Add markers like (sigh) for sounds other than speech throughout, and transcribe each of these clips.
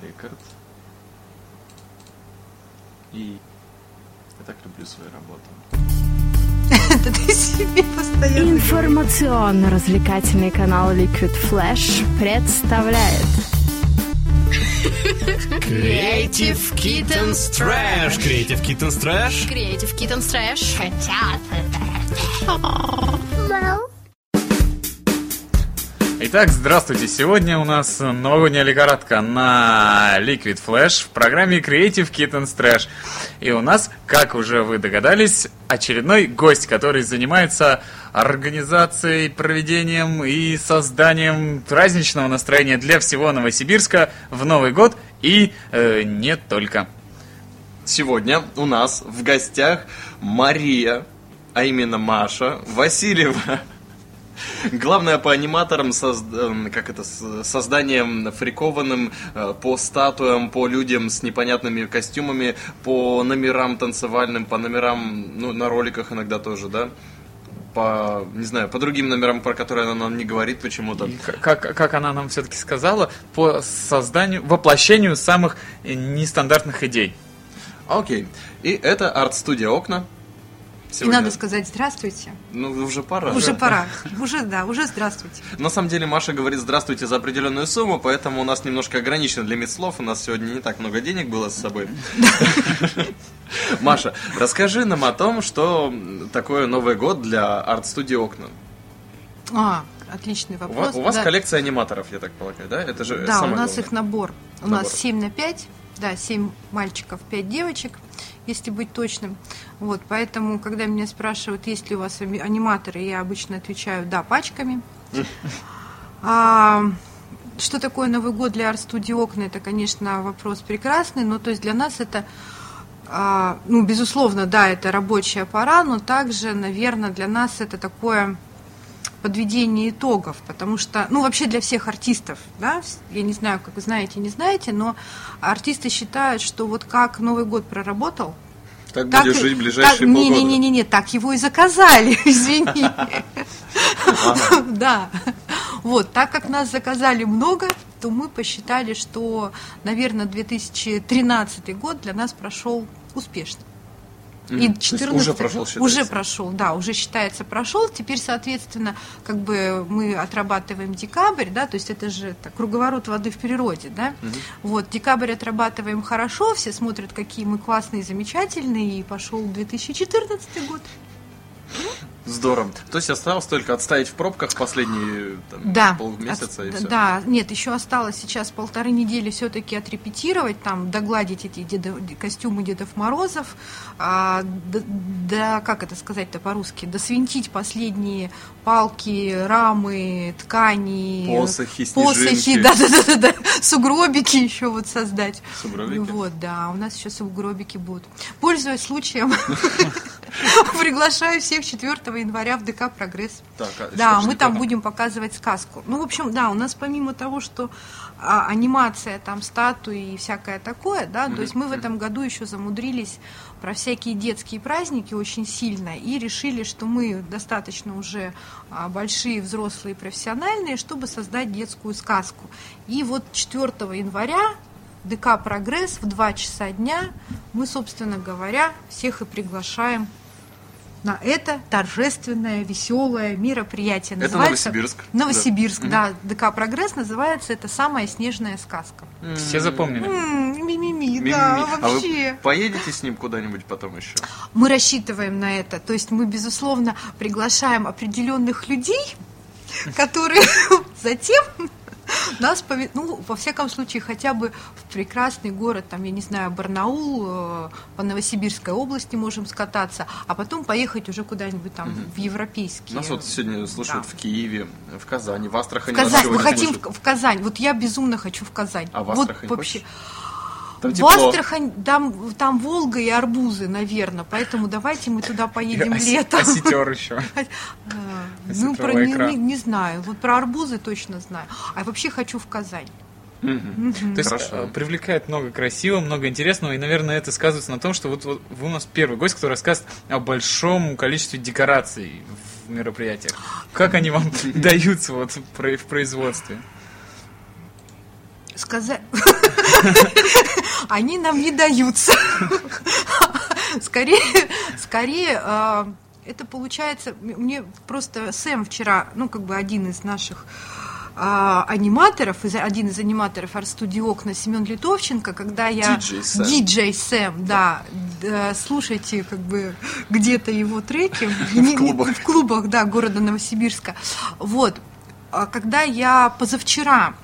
Рекорд. И я так люблю свою работу. (laughs) Это ты себе постоянно Информационно-развлекательный канал Liquid Flash представляет Creative Kittens Trash. Creative Kittens Trash. Creative Kittens Trash. Итак, здравствуйте. Сегодня у нас новогодняя лихорадка на Liquid Flash в программе Creative Kittens Trash. И у нас, как уже вы догадались, очередной гость, который занимается организацией, проведением и созданием праздничного настроения для всего Новосибирска в Новый год и э, не только. Сегодня у нас в гостях Мария, а именно Маша Васильева. Главное по аниматорам, созда- как это, созданием фрикованным э, по статуям, по людям с непонятными костюмами, по номерам танцевальным, по номерам, ну, на роликах иногда тоже, да? По, не знаю, по другим номерам, про которые она нам не говорит почему-то. Как, как она нам все-таки сказала, по созданию, воплощению самых э, нестандартных идей. Окей. И это арт-студия «Окна». И Сегодня- надо сказать здравствуйте. Ну, уже пора. Уже пора. (laughs) Уже, да, уже здравствуйте. На самом деле Маша говорит здравствуйте за определенную сумму, поэтому у нас немножко ограничен лимит слов. У нас сегодня не так много денег было с собой. Маша, расскажи нам о том, что такое Новый год для арт-студии «Окна». А, отличный вопрос. у вас Да. коллекция аниматоров, я так полагаю, да? Это же Да, у нас главное. их набор. У Набор. нас 7 на 5. Да, 7 мальчиков, 5 девочек, если быть точным. Вот, поэтому, когда меня спрашивают, есть ли у вас аниматоры, я обычно отвечаю «да» пачками. (laughs) А, Что такое Новый год для арт-студии «Окна»? Это, конечно, вопрос прекрасный, но то есть для нас это а, ну, безусловно, да, это рабочая пора, но также, наверное, для нас это такое подведение итогов, потому что, ну, вообще для всех артистов, да, я не знаю, как вы знаете, не знаете, но артисты считают, что вот как Новый год проработал, Так так будешь жить ближайшие так- полгода. не, не, не, не, так его и заказали, (laughs) извини. Да. Вот, так как нас заказали много, то мы посчитали, что, наверное, 2013 год для нас прошел успешно. И То есть 14 уже прошел, считается. Уже прошел, да, уже считается прошел. Теперь, соответственно, как бы мы отрабатываем декабрь, да, то есть это же так, круговорот воды в природе, да. Вот, декабрь отрабатываем хорошо, все смотрят, какие мы классные, замечательные, и пошел 2014 год. Здорово. То есть осталось только отставить в пробках последние там, Да, полмесяца и от- все. да, нет, еще осталось сейчас полторы недели все-таки отрепетировать, там, догладить эти деда- костюмы Дедов Морозов, а, д- да, как это сказать-то по-русски, досвинтить последние палки, рамы, ткани, Посохи, посохи, да, да, да, да, да, сугробики еще вот создать. Сугробики? Вот, да, у нас еще сугробики будут. Пользуясь случаем, (laughs) приглашаю всех 4 января в ДК «Прогресс». Так, а Да, мы там такое? будем показывать сказку. Ну, в общем, да, у нас помимо того, что а, анимация, там, статуи и всякое такое, да, то есть мы в этом году еще замудрились про всякие детские праздники очень сильно и решили, что мы достаточно уже а, большие, взрослые, профессиональные, чтобы создать детскую сказку. И вот 4 января ДК «Прогресс» в 2 часа дня мы, собственно говоря, всех и приглашаем на это торжественное, веселое мероприятие. Это Называется- Новосибирск. Новосибирск, Да. да. ДК «Прогресс» называется это «Самая снежная сказка». Все запомнили? Мимими, Ми-ми-ми. да, А вы вообще. поедете с ним куда-нибудь потом еще? Мы рассчитываем на это. То есть мы, безусловно, приглашаем определенных людей, (laughs) которые (laughs) затем нас, ну, во всяком случае, хотя бы в прекрасный город, там, я не знаю, Барнаул, э, по Новосибирской области можем скататься, а потом поехать уже куда-нибудь там в европейские. Нас вот сегодня слушают в Киеве, в Казани, в В Астрахани. нас Казань, мы хотим в, в Казань. Вот я безумно хочу в Казань. А в вот Астрахань вообще. хочешь? Там в тепло. Астрахань, там, там Волга и арбузы, наверное, поэтому давайте мы туда поедем (laughs) Оси- летом. Осетер еще. (laughs) А, Ну, про, не, край. не- не знаю. Вот про арбузы точно знаю. А вообще хочу в Казань. Мгм. То есть Хорошо. э, привлекает много красивого, много интересного, и, наверное, это сказывается на том, что вот, вот вы у нас первый гость, который рассказывает о большом количестве декораций в мероприятиях. Как они вам (laughs) даются вот в в производстве? сказать... Они нам не даются. Скорее, скорее, а, это получается, мне просто Сэм вчера, ну, как бы один из наших а, аниматоров, из, один из аниматоров арт-студии «Окна» Семен Литовченко, когда я... Диджей Сэм. Диджей Сэм, да. да. Слушайте как бы где-то его треки. (laughs) В клубах. В клубах, да, города Новосибирска. Вот. А Когда я позавчера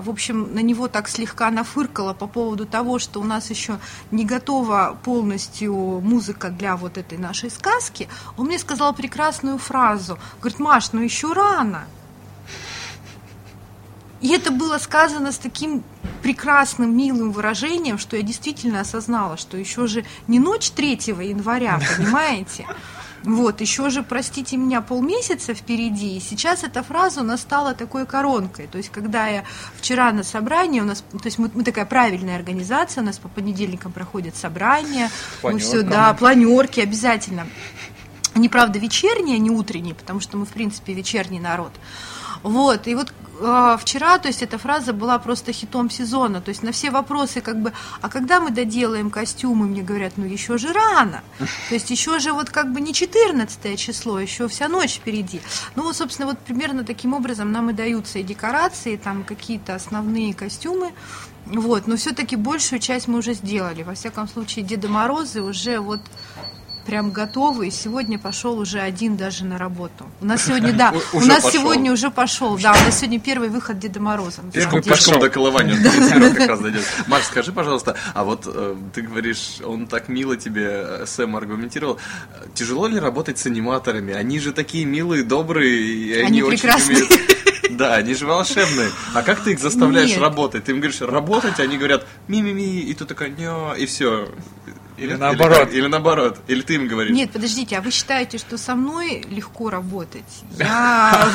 в общем, на него так слегка нафыркала по поводу того, что у нас еще не готова полностью музыка для вот этой нашей сказки, он мне сказал прекрасную фразу. Говорит, Маш, ну еще рано. И это было сказано с таким прекрасным, милым выражением, что я действительно осознала, что еще же не ночь 3 января, (laughs) понимаете? Вот, еще же, простите меня, полмесяца впереди, и сейчас эта фраза у нас стала такой коронкой. То есть, когда я вчера на собрании, у нас, то есть мы, мы такая правильная организация, у нас по понедельникам проходят собрания, мы все, да, планерки обязательно. Они, правда, вечерние, а не утренние, потому что мы, в принципе, вечерний народ. Вот, и вот э, вчера, то есть эта фраза была просто хитом сезона, то есть на все вопросы как бы, а когда мы доделаем костюмы, мне говорят, ну еще же рано, то есть еще же вот как бы не 14 число, еще вся ночь впереди. Ну вот, собственно, вот примерно таким образом нам и даются и декорации, там какие-то основные костюмы, вот, но все-таки большую часть мы уже сделали, во всяком случае Деда Морозы уже вот прям готовы, и сегодня пошел уже один даже на работу. У нас (laughs) сегодня, да, У- нас сегодня уже пошел, да, у нас сегодня первый выход Деда Мороза. Пешком, пешком до колывания, как раз дойдет. Маш, скажи, пожалуйста, а вот э, ты говоришь, он так мило тебе, э, Сэм, аргументировал, тяжело ли работать с аниматорами? Они же такие милые, добрые, и они, очень умеют... (laughs) Да, они же волшебные. А как ты их заставляешь Нет. работать? Ты им говоришь, работать, они говорят, ми-ми-ми, и ты такая, ня, и все. Или наоборот. как? Или наоборот. Или ты им говоришь. Нет, подождите, а вы считаете, что со мной легко работать? (laughs) Я...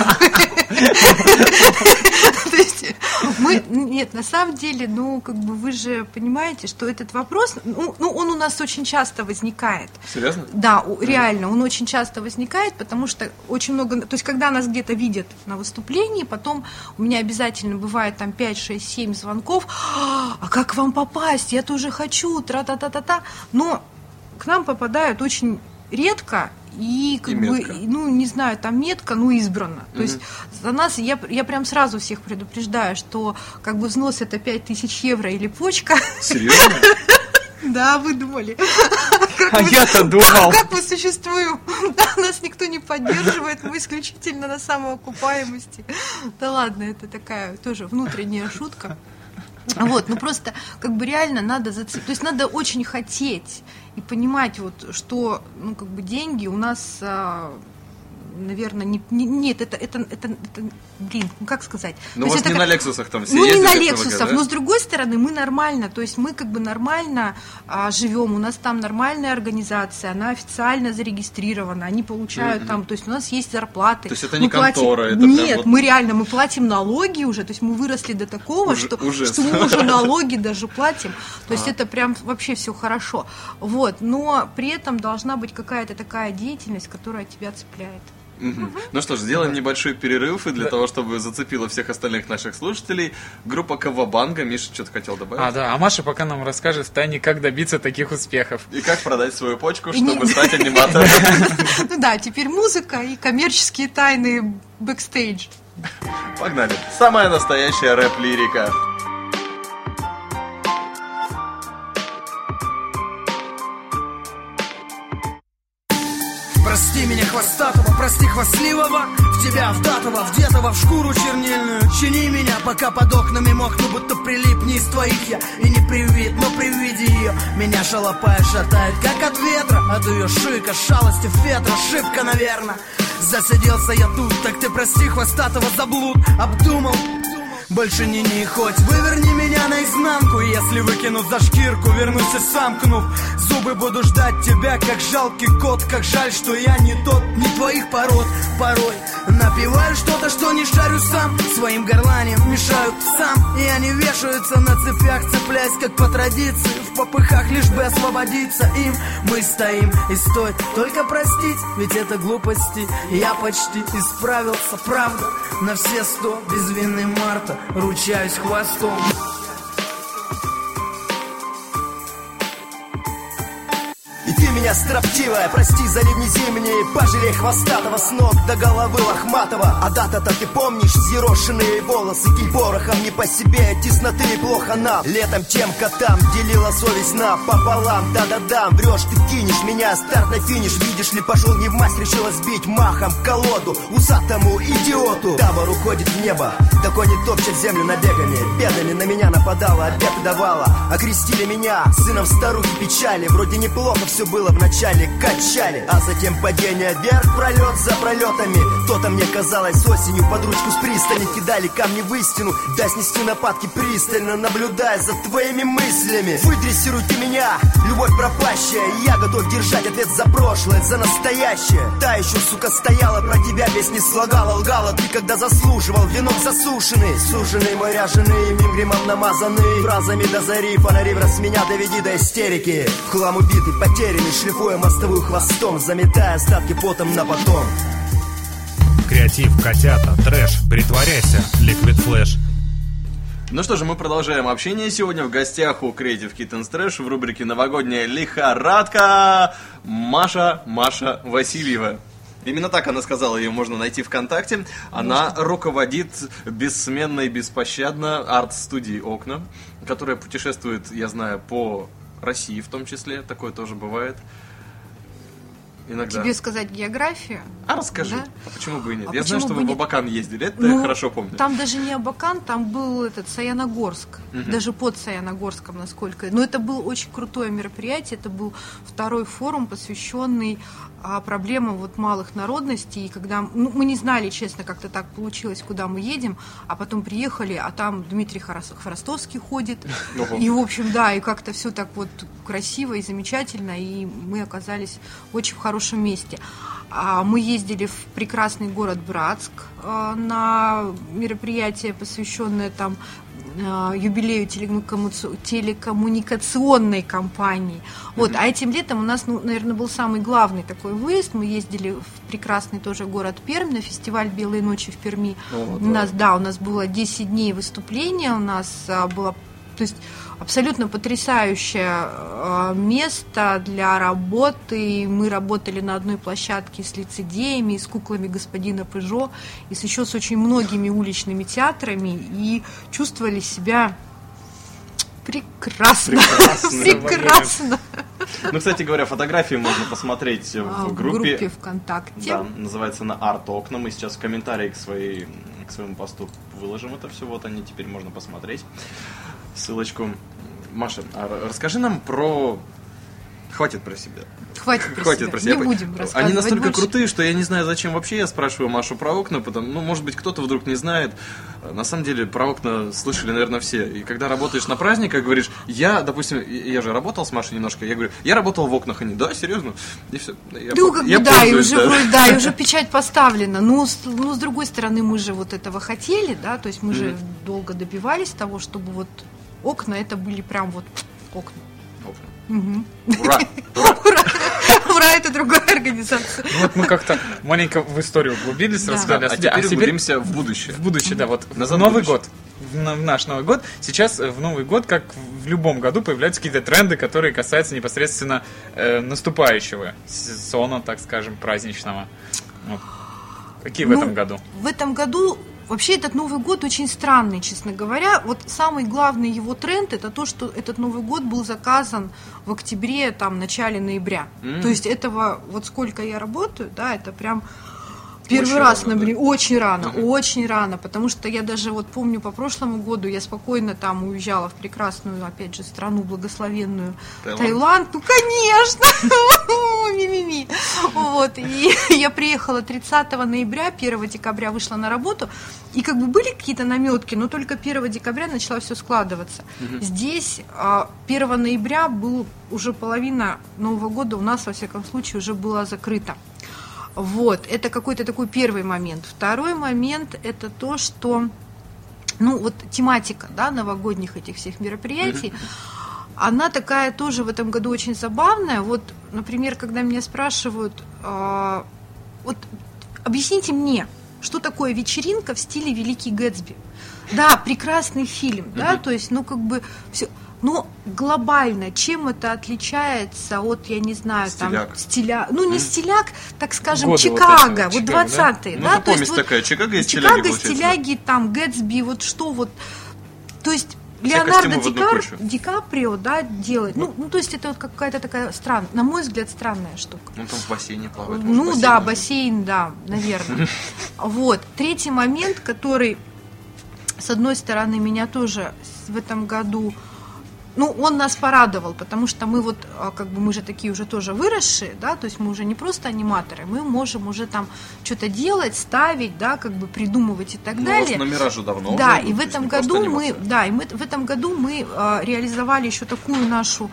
(laughs) То есть мы... Нет, на самом деле, ну, как бы вы же понимаете, что этот вопрос, ну, ну, он у нас очень часто возникает. Серьезно? Да, реально, он очень часто возникает, потому что очень много, то есть когда нас где-то видят на выступлении, потом у меня обязательно бывает там 5, 6, 7 звонков, а как вам попасть, я тоже хочу, тра-та-та-та-та, но к нам попадают очень редко и как И бы, метко. и, ну, не знаю, там метко, ну, избрано. То есть за нас, я, я прям сразу всех предупреждаю, что как бы взнос это 5000 евро или почка. Серьезно? (laughs) Да, вы думали. А я-то (laughs) думал. Как мы существуем? (laughs) Нас никто не поддерживает, мы исключительно на самоокупаемости. Да ладно, это такая тоже внутренняя шутка. Вот, ну просто как бы реально надо зацепить, то есть надо очень хотеть и понимать вот, что, ну как бы деньги у нас, а, наверное, не, не- нет, это, это, это, это, блин, ну как сказать? Ну, у вас не это на как- Лексусах там все ну, не ездят, как на Лексусах, да? но с другой стороны, мы нормально, то есть мы как бы нормально а, живем, у нас там нормальная организация, она официально зарегистрирована, они получают там, то есть у нас есть зарплаты. То есть это Мы не контора, это прям Нет, вот- мы реально, мы платим налоги уже, то есть мы выросли до такого, Уже- что, уже. что мы уже (laughs) налоги даже платим, то есть это прям вообще все хорошо. Вот, но при этом должна быть какая-то такая деятельность, которая тебя цепляет. Ну что ж, сделаем небольшой перерыв, и для того, чтобы зацепило всех остальных наших слушателей, группа Кавабанга, Миша что-то хотел добавить? А, да, а Маша пока нам расскажет в тайне, как добиться таких успехов. И как продать свою почку, чтобы стать (laughs) аниматором? Ну да, теперь музыка и коммерческие тайны бэкстейдж. Погнали. Самая настоящая рэп-лирика. Прости меня хвостатого, прости хвастливого В тебя вдатого, вдетого в шкуру чернильную. Чини меня, пока под окнами мокну Будто прилип не из твоих я. И не привид, но при виде ее Меня шалопая шатает, как от ветра. От ее шика, шалости, ветра Шибко, наверное Засиделся я тут, так ты прости хвостатого заблуд. Обдумал, больше не не хоть Выверни меня наизнанку, если выкинут за шкирку, вернусь и сомкнув Зубы буду ждать тебя, как жалкий кот Как жаль, что я не тот, не твоих пород. Порой напиваю что-то, что не шарю сам. Своим горланием мешают сам. И они вешаются на цепях, цепляясь как по традиции. В попыхах лишь бы освободиться им. Мы стоим и стоит только простить. Ведь это глупости, я почти исправился Правда, на все сто. Без вины Марта Ручаюсь хвостом меня строптивая, прости за ливни зимние Пожалей хвостатого с ног до головы лохматого. А дата-то ты помнишь, зерошенные волосы Кинь порохом не по себе, тесноты плохо нам Летом тем котам делила совесть на пополам. Да-да-да, врешь, ты кинешь меня, старт на финиш. Видишь ли, пошел не в масть, решила сбить махом колоду. Усатому идиоту. Табор уходит в небо, да кони топчет землю набегами. Бедами на меня нападала, обед давала. Окрестили меня сыном старухи печали. Вроде неплохо все было в начале, качали А затем падение вверх, пролет за пролетами. То-то мне казалось осенью под ручку с пристани Кидали камни в истину, да снести нападки пристально Наблюдая за твоими мыслями. Выдрессируйте меня, любовь пропащая Я готов держать ответ за прошлое, за настоящее. Та еще, сука, стояла, про тебя песни слагала Лгала. Ты, когда заслуживал, венок засушенный. Суженный мой ряженый, мим гримом намазанный. Фразами до зари, фонари в раз меня доведи до истерики. В хлам убитый, потерянный, шлифуя мостовую хвостом Заметая остатки потом на потом Креатив, котята, трэш, притворяйся, Liquid Flash. Ну что же, мы продолжаем общение. Сегодня в гостях у Creative Kittens Trash в рубрике «Новогодняя лихорадка» Маша, Маша Васильева. Именно так она сказала, ее можно найти ВКонтакте. Она руководит бессменно и беспощадно арт-студией «Окна», которая путешествует, я знаю, по России в том числе. Такое тоже бывает. Иногда. Тебе сказать географию? А расскажи, Да? а почему бы и нет? А я знаю, что вы в? Абакан ездили, это Ну, я хорошо помню. Там даже не Абакан, там был этот Саяногорск, даже под Саяногорском, насколько. Но это было очень крутое мероприятие. Это был второй форум, посвященный а, проблемам вот малых народностей. И когда ну, мы не знали, честно, как-то так получилось, куда мы едем, а потом приехали, а там Дмитрий Хворостовский ходит. И в общем, да, и как-то все так вот красиво и замечательно, и мы оказались в очень хорошем месте. А Мы ездили в прекрасный город Братск э, на мероприятие, посвященное там э, юбилею телекоммуникационной компании. Вот, а этим летом у нас, ну, наверное, был самый главный такой выезд. Мы ездили в прекрасный тоже город Пермь на фестиваль «Белые ночи» в Перми. О, у нас, да, у нас было 10 дней выступления, у нас а, было, то есть абсолютно потрясающее а, место для работы. Мы работали на одной площадке с лицедеями, с куклами господина Пыжо, и с еще с очень многими уличными театрами, и чувствовали себя прекрасно. Прекрасно. (laughs) Прекрасно. Ну, кстати говоря, фотографии можно посмотреть А, в В группе. группе ВКонтакте. Да, называется на арт окна. Мы сейчас в комментарии к, своей, к своему посту выложим это все. Вот они теперь можно посмотреть. Ссылочку. Маша, а расскажи нам про. Хватит про себя. Хватит про Хватит себя. про себя. Не будем Они рассказывать настолько больше. крутые, что я не знаю, зачем вообще я спрашиваю Машу про окна, потому, ну, может быть, кто-то вдруг не знает. На самом деле, про окна слышали, наверное, все. И когда работаешь на праздниках, говоришь, я, допустим, я же работал с Машей немножко, я говорю, я работал в окнах, они, да, серьезно? И все. Я, Ну, как я бы, да, и уже, вроде, да, и уже (laughs) печать поставлена. Ну с, ну, с другой стороны, мы же вот этого хотели, да, то есть мы же долго добивались того, чтобы вот окна это были прям вот окна. Окна. Мгм. Ура! (laughs) Ура! Ура, это другая организация. Ну вот мы как-то маленько в историю углубились, Да. рассказали А себе. теперь А теперь углубимся в будущее. в будущее, да, вот Назад в в Новый будущее. год. В, на- в наш Новый год. Сейчас э, в Новый год, как в любом году, появляются какие-то тренды, которые касаются непосредственно э, наступающего сезона, так скажем, праздничного. Вот. Какие в Ну, этом году? В этом году вообще этот Новый год очень странный, честно говоря. Вот самый главный его тренд это то, что этот Новый год был заказан в октябре, там, начале ноября. М. То есть этого, вот сколько я работаю, да, это прям первый Очень раз рано, на да? очень рано, очень рано, потому что я даже вот помню по прошлому году я спокойно там уезжала в прекрасную, опять же, страну благословенную Таиланд. Таиланд. Ну, конечно! (laughs) Ми-ми-ми. Вот, и (laughs) я приехала 30 ноября, 1 декабря вышла на работу, и как бы были какие-то наметки, но только 1 декабря начала все складываться. Здесь а, 1 ноября был уже половина Нового года у нас, во всяком случае, уже была закрыта. Вот, это какой-то такой первый момент. Второй момент – это то, что, ну, вот тематика, да, новогодних этих всех мероприятий, она такая тоже в этом году очень забавная. Вот, например, когда меня спрашивают, а, вот объясните мне, что такое вечеринка в стиле Великий Гэтсби? Да, прекрасный фильм, да, то есть, ну, как бы все. Но глобально, чем это отличается от, я не знаю, Стиляк. там, стиля, ну, не стиляк, так скажем, Годы вот Чикаго, это, вот Чикаго, да? 20-е, Ну, да, это помесь такая, Чикаго и стиляги, Чикаго, стиляги, там, Гэтсби, вот что вот, то есть Леонардо Ди, Кар-. Ди Каприо, да, делает, ну, ну, то есть это вот какая-то такая странная, на мой взгляд, странная штука. Ну, там в бассейне плавает. Ну может, да, бассейн. бассейн, да, наверное. (laughs) Вот. Третий момент, который, с одной стороны, меня тоже в этом году, ну, он нас порадовал, потому что мы вот, а, как бы, мы же такие уже тоже выросшие, да, то есть мы уже не просто аниматоры, мы можем уже там что-то делать, ставить, да, как бы придумывать и так Ну, у далее. номера же давно Да, уже и в этом году мы, да, и мы в этом году мы а, реализовали еще такую нашу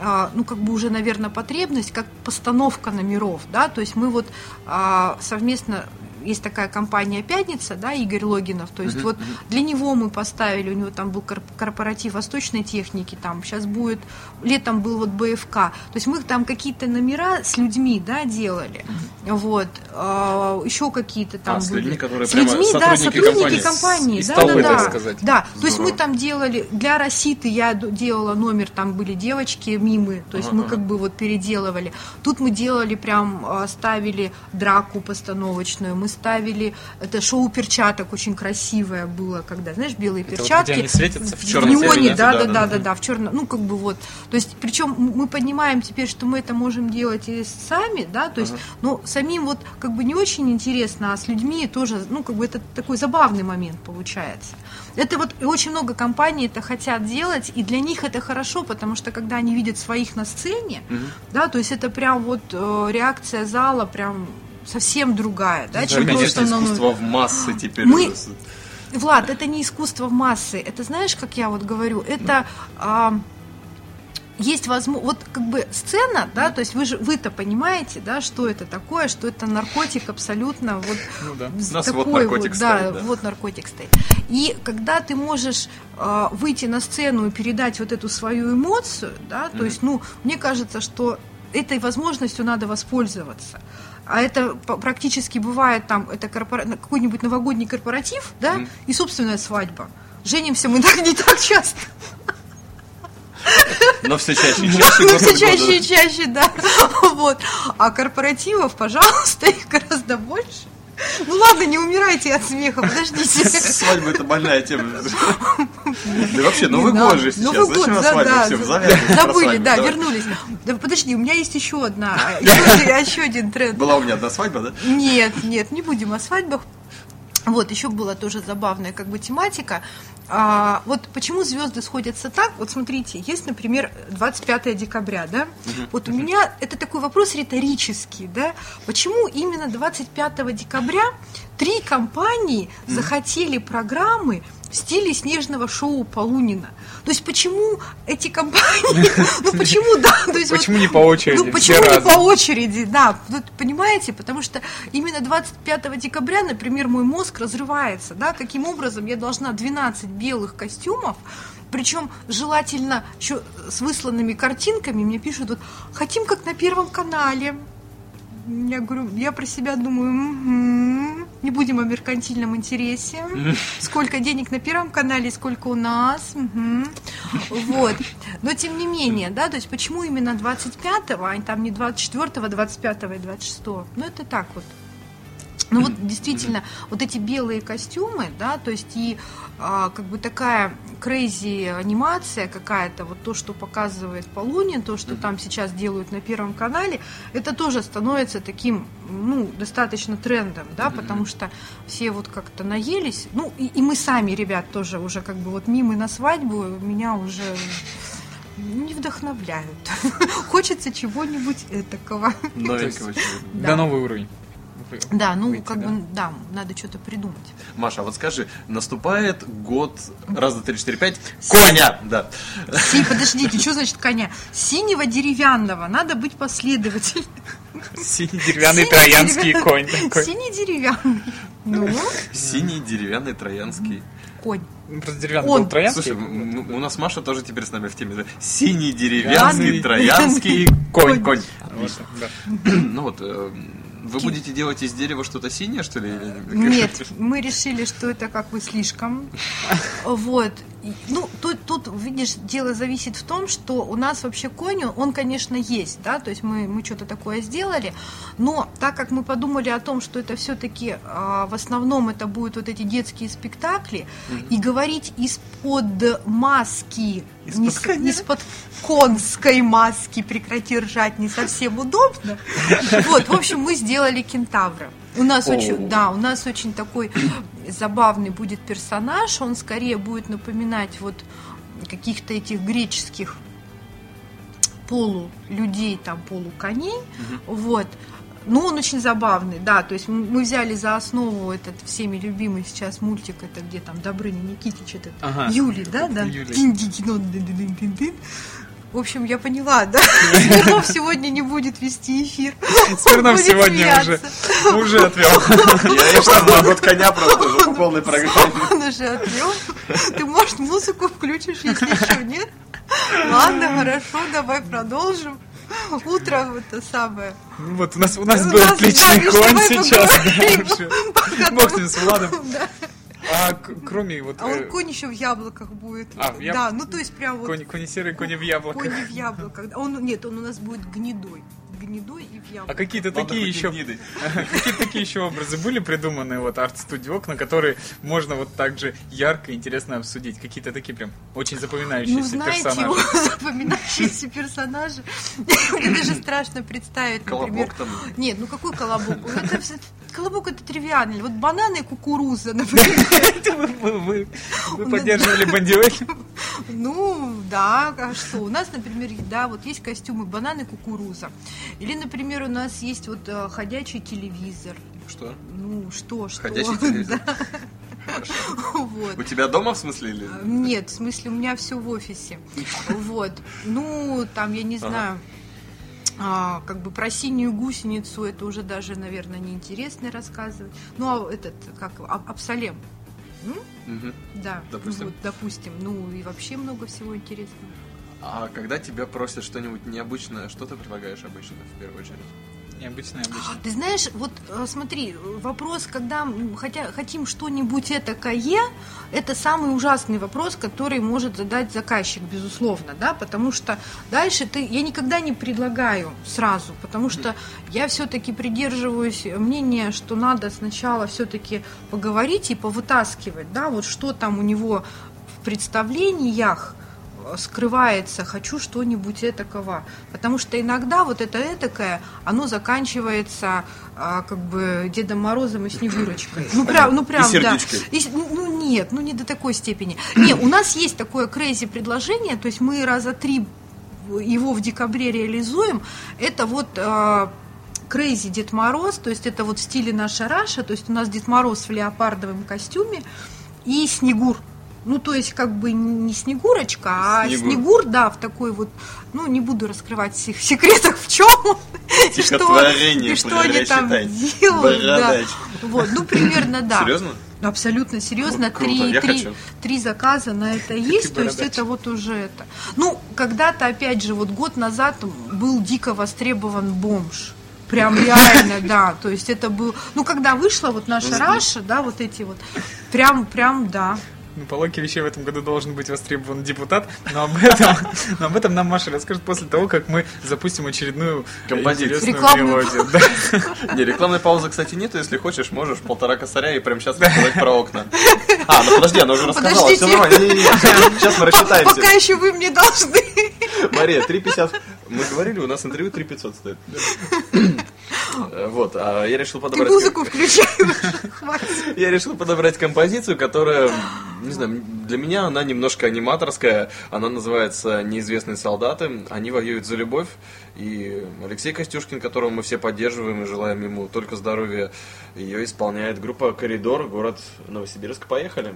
а, ну, как бы уже, наверное, потребность, как постановка номеров, да, то есть мы вот а, совместно есть такая компания «Пятница», да, Игорь Логинов, то есть вот для него мы поставили, у него там был корп- корпоратив восточной техники, там сейчас будет, летом был вот БФК, то есть мы там какие-то номера с людьми, да, делали, вот, а, еще какие-то там А, с были. людьми, которые С людьми, да, сотрудники сотрудники компании. компании, да, да, так да. сказать. Да, то есть мы там делали, для Роситы я делала номер, там были девочки, мимы, то есть мы Ага. как бы вот переделывали. Тут мы делали прям, а, ставили драку постановочную, мы ставили, это шоу перчаток очень красивое было, когда, знаешь, белые Это вот перчатки. где они светятся в в черном неоне, цвете, да, да, да, да, да, да. в черном, ну как бы вот. То есть, причем мы поднимаем теперь, что мы это можем делать и сами, да, то есть, ну, самим вот как бы не очень интересно, а с людьми тоже, ну, как бы это такой забавный момент получается. Это вот и очень много компаний это хотят делать, и для них это хорошо, потому что когда они видят своих на сцене, да, то есть это прям вот э, реакция зала прям совсем другая, да, чем просто на искусство в массы (gasps) теперь. Мы- Влад, это не искусство в массы. Это знаешь, как я вот говорю, это а, есть возможность, вот как бы сцена, да, то есть вы же вы-то понимаете, да, что это такое, что это наркотик абсолютно вот Ну да. с У нас такой вот наркотик вот, да, стоит, да. вот наркотик стоит. И когда ты можешь а, выйти на сцену и передать вот эту свою эмоцию, да, то есть, ну, мне кажется, что этой возможностью надо воспользоваться. А это практически бывает там, это корпора- на- какой-нибудь новогодний корпоратив, да, и собственная свадьба. Женимся мы (laughs) так не так часто. Но все чаще и (laughs) чаще. Ну, год все чаще года. и чаще, да. (laughs) Вот. А корпоративов, пожалуйста, их гораздо больше. Ну ладно, не умирайте от смеха, подождите. Свадьба это больная тема. Да вообще, Новый год же сейчас. Новый год, да, да. Забыли, да, вернулись. Да подожди, у меня есть еще одна, еще один тренд. Была у меня одна свадьба, да? Нет, нет, не будем о свадьбах. Вот, еще была тоже забавная как бы тематика. А, вот почему звезды сходятся так? Вот смотрите, есть, например, 25 декабря, да? Вот у меня это такой вопрос риторический, да? Почему именно 25 декабря три компании захотели программы в стиле снежного шоу Полунина? То есть почему эти компании, (laughs) ну почему, да? То есть вот- Почему не по очереди? Ну почему не разом? по очереди, да, вот понимаете, потому что именно 25 декабря, например, мой мозг разрывается, да, каким образом я должна 12 белых костюмов, причем желательно еще с высланными картинками, мне пишут, вот, хотим как на Первом канале, я говорю, я про себя думаю, «Мгм, не будем о меркантильном интересе. (laughs) Сколько денег на Первом канале, сколько у нас. мгм». Вот. Но тем не менее, да, то есть почему именно 25-го, а там не 24-го, 25-го и 26-го? Ну, это так вот. Ну вот действительно, вот эти белые костюмы, да, то есть и а, как бы такая крейзи анимация какая-то, вот то, что показывает Полунин, то, что там сейчас делают на Первом канале, это тоже становится таким, ну, достаточно трендом, да, потому что все вот как-то наелись, ну, и, и мы сами, ребят, тоже уже как бы вот мимы на свадьбу меня уже не вдохновляют. (laughs) Хочется чего-нибудь этакого. Новенького. Да, новый уровень. Да, ну выйти, как да? бы, да, надо что-то придумать. Маша, а вот скажи, наступает год, раз, два, три, четыре, пять, коня, да. Си, подождите, что значит коня? Синего деревянного, надо быть последовательным. Синий деревянный Синий троянский деревянный- конь (laughs) такой. Синий деревянный. Ну, Синий деревянный троянский. конь. Ну, Просто деревянный Он. был троянский. Слушай, у нас Маша тоже теперь с нами в теме. да? Синий деревянный троянский (laughs) конь. конь. Вот, да. (clears throat) Ну вот, э, вы будете делать из дерева что-то синее, что ли? Нет, (laughs) мы решили, что это как бы слишком. (laughs) Вот. Ну, тут, тут, видишь, дело зависит в том, что у нас вообще конь, он, конечно, есть, да, то есть мы, мы что-то такое сделали, но так как мы подумали о том, что это все-таки в основном это будут вот эти детские спектакли, и говорить из-под маски, не с- из-под конской маски прекрати ржать не совсем удобно. (laughs) Вот, в общем, мы сделали кентавра. У нас очень, да, у нас очень такой (clears throat) забавный будет персонаж. Он скорее будет напоминать вот каких-то этих греческих полулюдей, там, полуконей. Вот. Ну, он очень забавный, да, то есть мы взяли за основу этот всеми любимый сейчас мультик, это где там Добрыня Никитич, этот Ага. Юли, да, да. В общем, я поняла, да. (laughs) Смирнов сегодня не будет вести эфир. Смирнов сегодня уже, смеяться. уже отвел. Я я сейчас на год коня просто уже по полной программе. Он уже отвел. Ты, может, музыку включишь, если еще нет? Ладно, хорошо, давай продолжим. Утро это самое. Ну Вот у нас у нас У был нас, отличный да, конь сейчас. да. (laughs) Бог с ним, с Владом. Да. А кроме вот А он э, конь еще в яблоках будет. А, в яб- Да, ну то есть прям вот кони кони серые, кони в яблоках. кони в яблоках. Он, нет, он у нас будет гнедой. Гнедой и в А яблоках. какие-то Ладно, такие еще (laughs) какие такие еще образы были придуманы вот арт-студии окна, которые можно вот так же ярко и интересно обсудить. Какие-то такие прям очень Ну, запоминающиеся знаете, персонажи. (laughs) запоминающиеся персонажи. (laughs) Мне даже страшно представить, например. Колобок там. Нет, ну какой колобок? Ну, это Колобок это тривиально. Вот бананы и кукуруза, (laughs) например. Вы- поддерживали (laughs) Бандиоки? Ну, да, а что? У нас, например, да, вот есть костюмы бананы, кукуруза. Или, например, у нас есть вот э, ходячий телевизор. Что? Ну, что, что? Ходячий (laughs) телевизор. Вот. У тебя дома, в смысле, или? Нет, в смысле, у меня все в офисе. Вот. Ну, там, я не знаю, а, как бы про синюю гусеницу это уже даже, наверное, неинтересно рассказывать. Ну, а этот, как, Абсалем. Мгм. Да, Допустим. вот, допустим. Ну, и вообще много всего интересного. А когда тебя просят что-нибудь необычное, что ты предлагаешь обычно, в первую очередь? Необычно, необычно. Ты знаешь, вот э, смотри, вопрос, когда хотя, хотим что-нибудь этакое, это самый ужасный вопрос, который может задать заказчик, безусловно, да, потому что дальше ты, я никогда не предлагаю сразу, потому что я все-таки придерживаюсь мнения, что надо сначала все-таки поговорить и повытаскивать, да, вот что там у него в представлениях, скрывается, хочу что-нибудь этакого. Потому что иногда вот это этакое, оно заканчивается а, как бы Дедом Морозом и Снегурочкой. Ну прям, ну прям, И да. И ну, ну, нет, ну не до такой степени. Не, у нас есть такое crazy предложение, то есть мы раза три его в декабре реализуем. Это вот а, Crazy Дед Мороз, то есть это вот в стиле наша Раша, то есть у нас Дед Мороз в леопардовом костюме и Снегур. Ну, то есть, как бы не Снегурочка, а Снегур. Снегур, да, в такой вот, ну, не буду раскрывать всех (laughs) секретов, в чем он, и что, и что они там делают. Да. Вот, ну, примерно, да. Серьезно? Абсолютно серьезно. Ну, три, три, три заказа на это есть, то есть это вот уже это. Ну, когда-то, опять же, вот год назад был дико востребован бомж. Прям (laughs) реально, да. То есть это был... Ну, когда вышла вот наша Раша, да, вот эти вот, прям, прям, да. Ну, по логике вещей в этом году должен быть востребован депутат, но об этом, но об этом нам Маша расскажет после того, как мы запустим очередную Композицию. интересную мелодию. Да. Не, рекламной паузы, кстати, нету. Если хочешь, можешь полтора косаря и прямо сейчас рассказать про окна. А, ну подожди, она уже рассказала. Все нормально. Не-не-не, Сейчас мы Пока рассчитаемся. еще вы мне должны. Мария, 3,50. Мы говорили, у нас интервью 3,500 стоит. Э, Вот, а я решил Ты подобрать... музыку включай. (laughs) Я решил подобрать композицию, которая, не знаю, для меня она немножко аниматорская. Она называется «Неизвестные солдаты». Они воюют за любовь. И Алексей Костюшкин, которого мы все поддерживаем и желаем ему только здоровья, ее исполняет группа «Коридор», город Новосибирск. Поехали!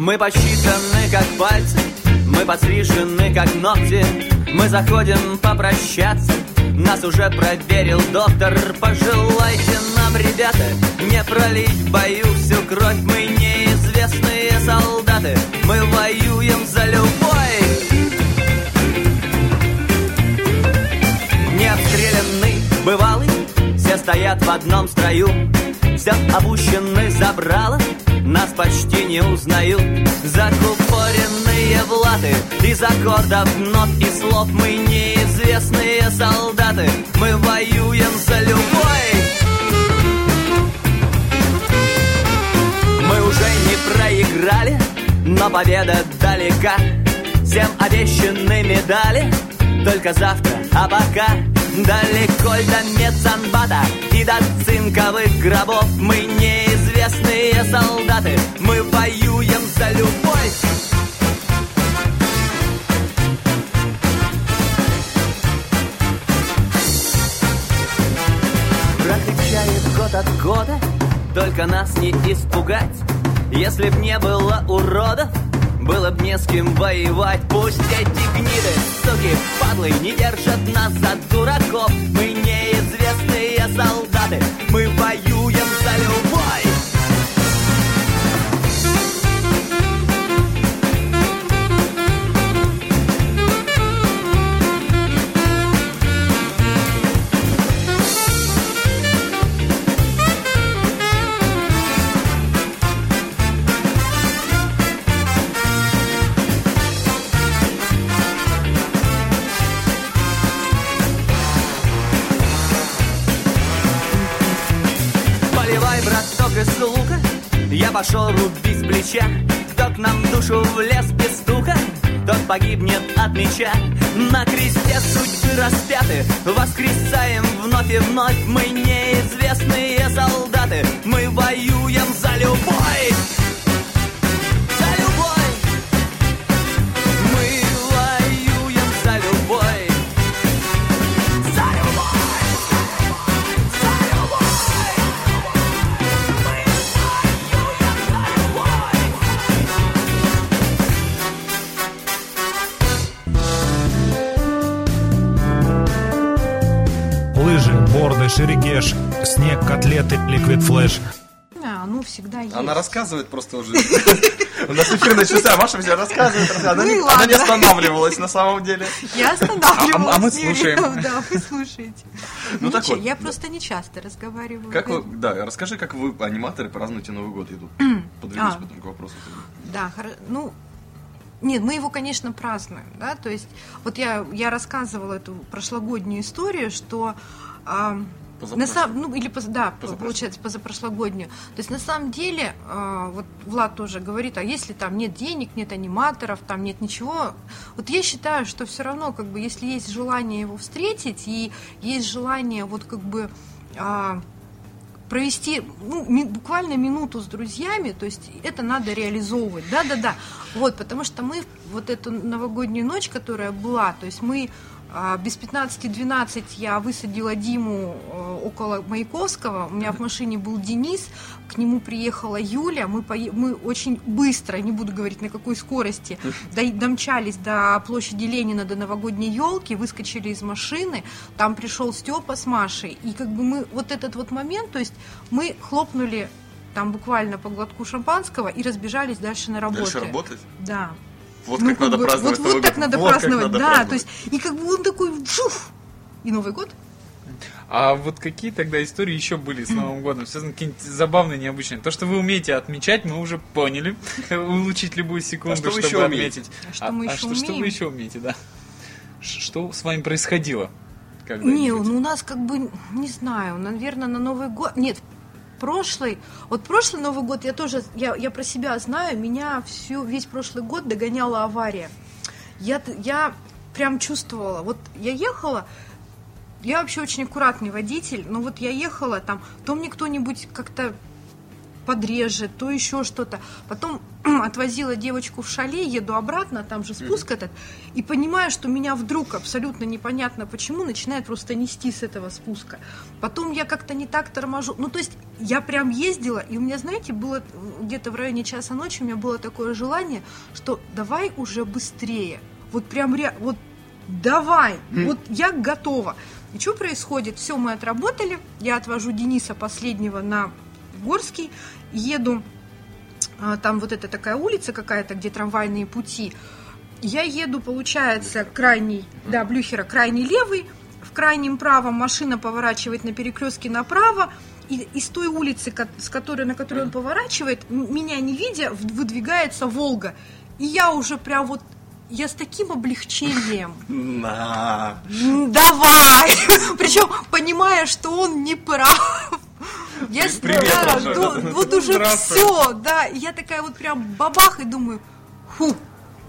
Мы посчитаны как пальцы, мы подстрижены как ногти. Мы заходим попрощаться, нас уже проверил доктор. Пожелайте нам, ребята, не пролить бою всю кровь. Мы неизвестные солдаты, мы воюем за любовь Не обстрелянный, бывалый, все стоят в одном строю. Все опущены забрало, нас почти не узнают. Закупоренные в латы Из аккордов, нот и слов. Мы неизвестные солдаты. Мы воюем за любовь Мы уже не проиграли Но победа далека. Всем обещаны медали Только завтра, а пока Далеко до медсанбата И до цинковых гробов Мы неизвестные солдаты. Мы воюем за любовь. Прокричает год от года Только нас не испугать. Если б не было уродов было б не с кем воевать Пусть эти гниды, суки, падлы Не держат нас за дураков. Мы неизвестные солдаты Мы воюем пошел рубить плеча. Кто к нам в душу влез без стука Тот погибнет от меча. На кресте судьбы распяты Воскресаем вновь и вновь. Мы неизвестные солдаты Мы воюем за любовь шерегеш, снег, котлеты, liquid flash. А, ну, всегда есть. Она рассказывает просто уже. У нас эфир начался, Маша все рассказывает. Она Ну не- ладно. останавливалась на самом деле. Я останавливалась. А- а мы не слушаем. (laughs) Да, вы слушаете. Ну, так вот, Я просто не часто разговариваю. Как вы, да, расскажи, как вы, аниматоры, празднуете Новый год. Я тут (clears throat) подвигусь А. потом к вопросу. Да, ну, нет, мы его, конечно, празднуем, да, то есть, вот я, я рассказывала эту прошлогоднюю историю, что а, на самом, ну, или, поз- да, получается, позапрошлогоднюю. То есть, на самом деле, а, вот Влад тоже говорит, а если там нет денег, нет аниматоров, там нет ничего, вот я считаю, что все равно, как бы, если есть желание его встретить, и есть желание, вот, как бы, а, провести ну, ми- буквально минуту с друзьями, то есть это надо реализовывать, да-да-да, вот, потому что мы вот эту новогоднюю ночь, которая была, то есть мы без 15-12 я высадила Диму э, около Маяковского, у меня в машине был Денис, к нему приехала Юля, мы, пое- мы очень быстро, не буду говорить на какой скорости, до- домчались до площади Ленина, до новогодней елки, выскочили из машины, там пришел Степа с Машей, и как бы мы вот этот вот момент, то есть мы хлопнули там буквально по глотку шампанского и разбежались дальше на работу. Дальше работать? Да. Вот Ну, как надо бы, праздновать Вот, Новый вот так надо Вот праздновать, надо да. праздновать. То есть, и как бы он такой, шуф, и Новый год. А вот какие тогда истории еще были с Новым годом? Связаны какие-нибудь забавные, необычные? То, что вы умеете отмечать, мы уже поняли. (laughs) Улучшить любую секунду, А что чтобы еще отметить. А что мы еще что, что вы умеем? еще умеете, да? Что с вами происходило? Не, ну у нас как бы, не знаю, наверное, на Новый год... Нет, прошлый, вот прошлый Новый год я тоже, я, я про себя знаю, меня всю, весь прошлый год догоняла авария. Я, я прям чувствовала, вот я ехала, я вообще очень аккуратный водитель, но вот я ехала там, то мне кто-нибудь как-то подрежет, то еще что-то. Потом (clears throat) отвозила девочку в шале, еду обратно, там же спуск этот, и понимаю, что меня вдруг абсолютно непонятно почему начинает просто нести с этого спуска. Потом я как-то не так торможу. Ну, то есть я прям ездила, и у меня, знаете, было где-то в районе часа ночи, у меня было такое желание, что давай уже быстрее. Вот прям ре... вот давай, вот я готова. И что происходит? Все, мы отработали, я отвожу Дениса последнего на Горский, еду, а, там вот это такая улица какая-то, где трамвайные пути. Я еду, получается, крайний, да, Блюхера, крайний левый, в крайнем правом машина поворачивает на перекрестке направо, и из той улицы, с которой, на которую он поворачивает, меня не видя, выдвигается Волга. И я уже прям вот, я с таким облегчением (laughs) На. Давай! (laughs) Причем понимая, что он не прав. Я Привет, да, ду- вот уже все, да. И я такая вот прям бабах и думаю, фу,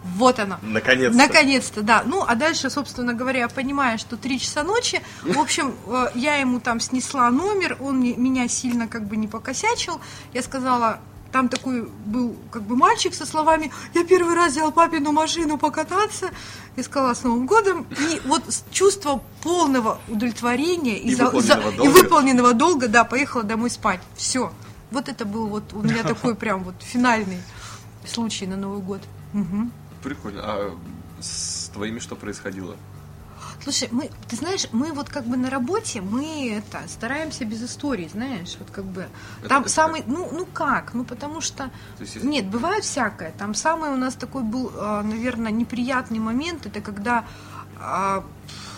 вот она. Наконец-то. Наконец-то, да. Ну, а дальше, собственно говоря, я понимаю, что три часа ночи. В общем, э, я ему там снесла номер, он меня сильно как бы не покосячил. Я сказала, там такой был как бы мальчик со словами «Я первый раз взял папину машину покататься». Я сказала «С Новым годом». И вот с чувством полного удовлетворения И за- выполненного и долга. выполненного долга, да, поехала домой спать. Все. Вот это был вот у меня (laughs) такой прям вот финальный случай на Новый год. Мгм. Прикольно. А с твоими что происходило? Слушай, мы, ты знаешь, мы вот как бы на работе, мы это стараемся без историй, знаешь, вот как бы. Это- там это самый, ну, ну как, ну потому что, То есть, если- нет, бывает всякое. Там самый у нас такой был, а, наверное, неприятный момент, это когда а,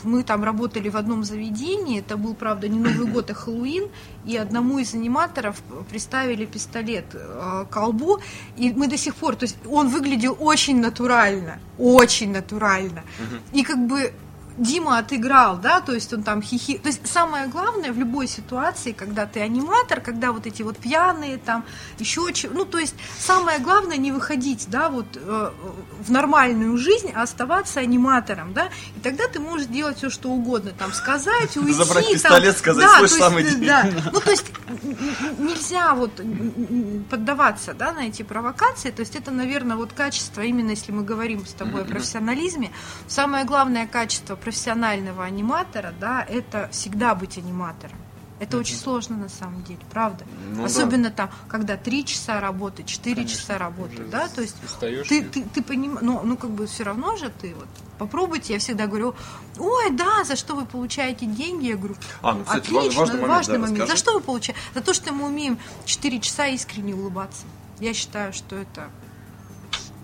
мы там работали в одном заведении, это был, правда, не Новый год, а Хэллоуин, и одному из аниматоров приставили пистолет э, к колбу, и мы до сих пор, то есть он выглядел очень натурально, очень натурально, и как бы Дима отыграл, да, то есть он там хихи. То есть самое главное в любой ситуации, когда ты аниматор, когда вот эти вот пьяные там, еще чего, ну, то есть самое главное не выходить, да, вот э, в нормальную жизнь, а оставаться аниматором, да, и тогда ты можешь делать все, что угодно, там, сказать, уйти. Забрать там, пистолет, сказать, да, «Слышь, есть, иди». Да, ну, то есть нельзя вот поддаваться, да, на эти провокации, то есть это, наверное, вот качество, именно если мы говорим с тобой о профессионализме, самое главное качество профессионального аниматора, да, это всегда быть аниматором. Это очень сложно на самом деле, правда. Ну да. Особенно там, когда три часа работы, четыре часа работы, да, то есть ты, и- ты, ты понимаешь, ну, ну как бы все равно же ты вот попробуйте, я всегда говорю, ой, да, за что вы получаете деньги, я говорю, А, ну, кстати, отлично, важный момент, да, За расскажи. что вы получаете? За то, что мы умеем 4 часа искренне улыбаться. Я считаю, что это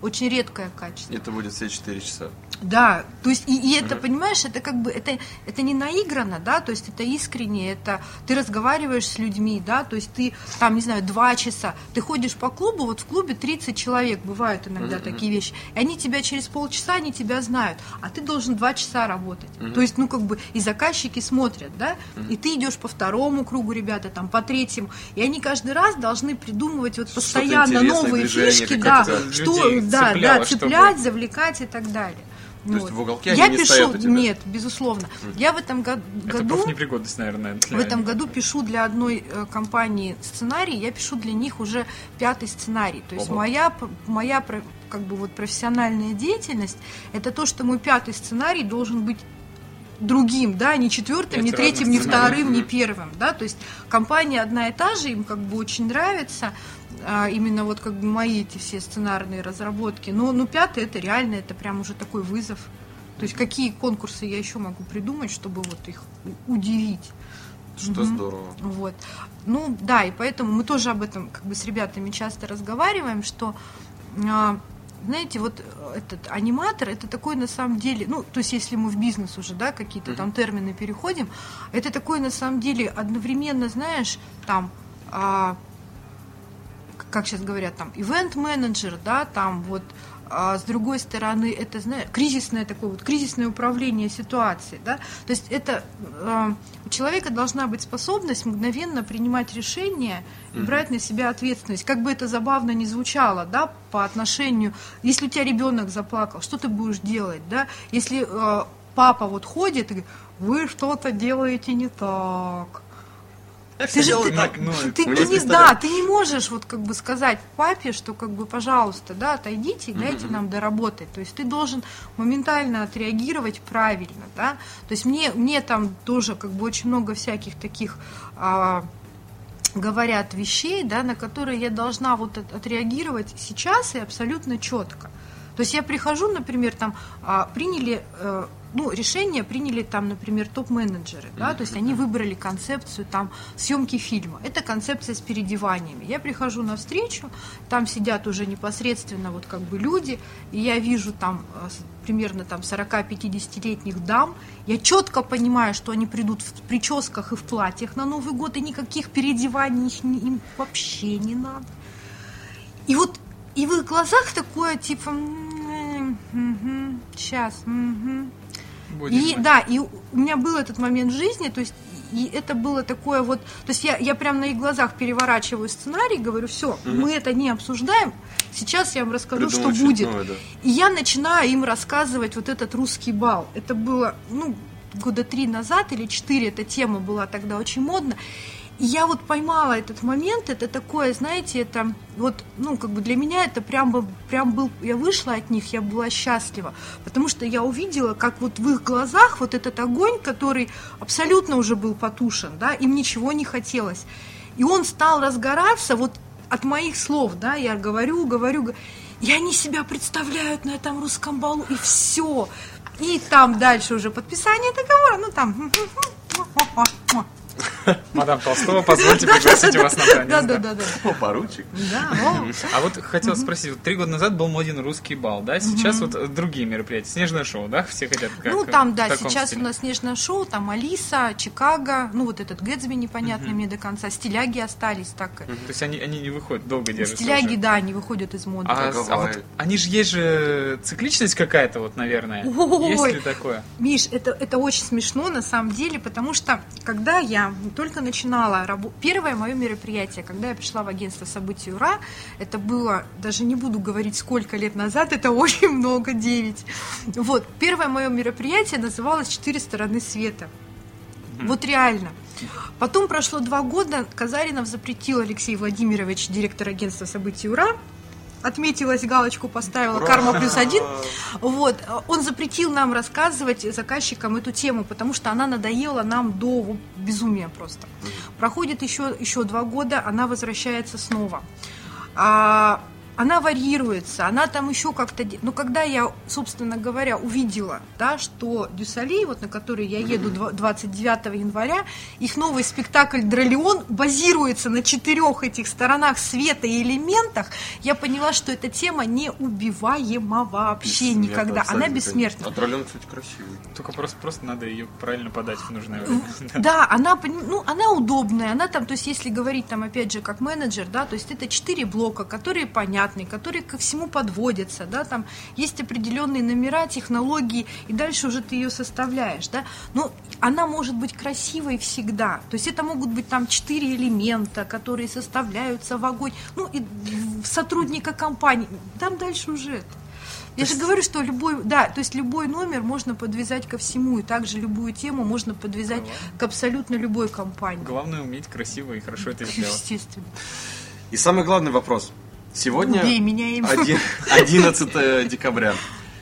очень редкое качество. Это будет все 4 часа. Да, то есть и, и это, понимаешь, это как бы это, это не наиграно, да, то есть это искренне, это ты разговариваешь с людьми, да, то есть ты там, не знаю, два часа, ты ходишь по клубу, вот в клубе 30 человек, бывают иногда такие вещи, и они тебя через полчаса, они тебя знают, а ты должен два часа работать, то есть, ну, как бы, и заказчики смотрят, да, и ты идешь по второму кругу, ребята, там, по третьему, и они каждый раз должны придумывать вот постоянно новые фишки, да, что, Людей да, цепляло, да, чтобы- цеплять, завлекать и так далее. То есть в уголке я они не пишу, стоят у тебя? нет, безусловно. Я в этом го- Это году, профнепригодность, наверное. для в этом году пишу для одной э, компании сценарий, я пишу для них уже пятый сценарий. То есть моя, моя как бы вот профессиональная деятельность, это то, что мой пятый сценарий должен быть другим, да, не четвертым, не третьим, не вторым, не первым, да, то есть компания одна и та же, им как бы очень нравится, а, именно вот как бы мои эти все сценарные разработки, но, ну, пятый это реально, это прям уже такой вызов, то есть какие конкурсы я еще могу придумать, чтобы вот их удивить. Что здорово. Вот. Ну да, и поэтому мы тоже об этом как бы с ребятами часто разговариваем, что а, знаете, вот этот аниматор, это такой на самом деле, ну, то есть если мы в бизнес уже, да, какие-то там термины переходим, это такой на самом деле одновременно, знаешь, там, а, как сейчас говорят, там, ивент-менеджер, да, там вот а с другой стороны, это, знаешь, кризисное такое вот, кризисное управление ситуацией, да, то есть это, э, у человека должна быть способность мгновенно принимать решения и брать на себя ответственность, как бы это забавно ни звучало, да, по отношению, если у тебя ребенок заплакал, что ты будешь делать, да, если э, папа вот ходит и говорит, вы что-то делаете не так, ты же ты, ну, ты- не, да, ты не можешь вот как бы сказать папе, что как бы, пожалуйста, да, отойдите и дайте нам доработать. То есть ты должен моментально отреагировать правильно, да. То есть мне, мне там тоже как бы очень много всяких таких а, говорят вещей, да, на которые я должна вот от- отреагировать сейчас и абсолютно четко. То есть я прихожу, например, там а, приняли, э, ну, решение приняли там, например, топ-менеджеры, да, то есть они выбрали концепцию там съемки фильма. Это концепция с переодеваниями. Я прихожу на встречу, там сидят уже непосредственно вот как бы люди, и я вижу там э, примерно там 40-50-летних дам, я четко понимаю, что они придут в прическах и в платьях на Новый год, и никаких переодеваний им вообще не надо. И вот и в их глазах такое типа сейчас. Будем И да, и у меня был этот момент жизни, то есть и это было такое вот, то есть я, я прям на их глазах переворачиваю сценарий, говорю, все, мы это не обсуждаем, сейчас я вам расскажу, Придумать что будет. новое, да. И я начинаю им рассказывать вот этот русский бал. Это было, ну, года три назад или четыре эта тема была тогда очень модна. Я вот поймала этот момент, это такое, знаете, это вот, ну, как бы для меня это прям, прям был, я вышла от них, я была счастлива, потому что я увидела, как вот в их глазах вот этот огонь, который абсолютно уже был потушен, да, им ничего не хотелось. И он стал разгораться вот от моих слов, да, я говорю, говорю, и они себя представляют на этом русском балу, и все. И там дальше уже подписание договора, ну там... Мадам Толстого, позвольте пригласить вас на танец. Да, да, да. О, поручик. А вот хотел спросить, вот три года назад был моден русский бал, да? Сейчас вот э, другие мероприятия, снежное шоу, да? Все хотят как Ну, э, там, да, сейчас у нас снежное шоу, там Алиса, Чикаго, ну, вот этот Гэтсби непонятный мне до конца, стиляги остались так. То есть они, они не выходят, долго держатся Стиляги, да, они выходят из моды. А, а вот они же есть же цикличность какая-то, вот, наверное. Есть ли такое? Миш, это, это очень смешно на самом деле, потому что когда я только начинала работу, первое мое мероприятие, когда я пришла в агентство событий УРА, это было, даже не буду говорить сколько лет назад, это очень много, 9. Вот, первое мое мероприятие называлось «Четыре стороны света». Вот реально. Потом прошло два года, Казаринов запретил Алексей Владимирович, директор агентства событий УРА, отметилась, галочку поставила, карма плюс один. (laughs) Вот, он запретил нам рассказывать заказчикам эту тему, потому что она надоела нам до безумия просто. Проходит еще, еще два года, она возвращается снова. А, она варьируется, она там еще как-то... Но когда я, собственно говоря, увидела, да, что Дюсалей, вот на который я еду два- 29 января, их новый спектакль «Дролеон» базируется на четырех этих сторонах света и элементах, я поняла, что эта тема неубиваема вообще Бессмертно, никогда. Она бессмертна. А Дролен, кстати, красивый. Только просто, просто надо ее правильно подать в нужное время. Да, она, ну, она удобная, она там, то есть если говорить там опять же как менеджер, да, то есть это четыре блока, которые понятны, которые ко всему подводятся, да, там есть определенные номера, технологии, и дальше уже ты ее составляешь, да, но она может быть красивой всегда, то есть это могут быть там четыре элемента, которые составляются в огонь, ну и сотрудника компании, там дальше уже это. Я же говорю, что любой, да, то есть любой номер можно подвязать ко всему, и также любую тему можно подвязать к абсолютно любой компании. Главное уметь красиво и хорошо это (laughs) сделать. Естественно. И самый главный вопрос. Сегодня Убей меня им. оди- (laughs) 11 декабря.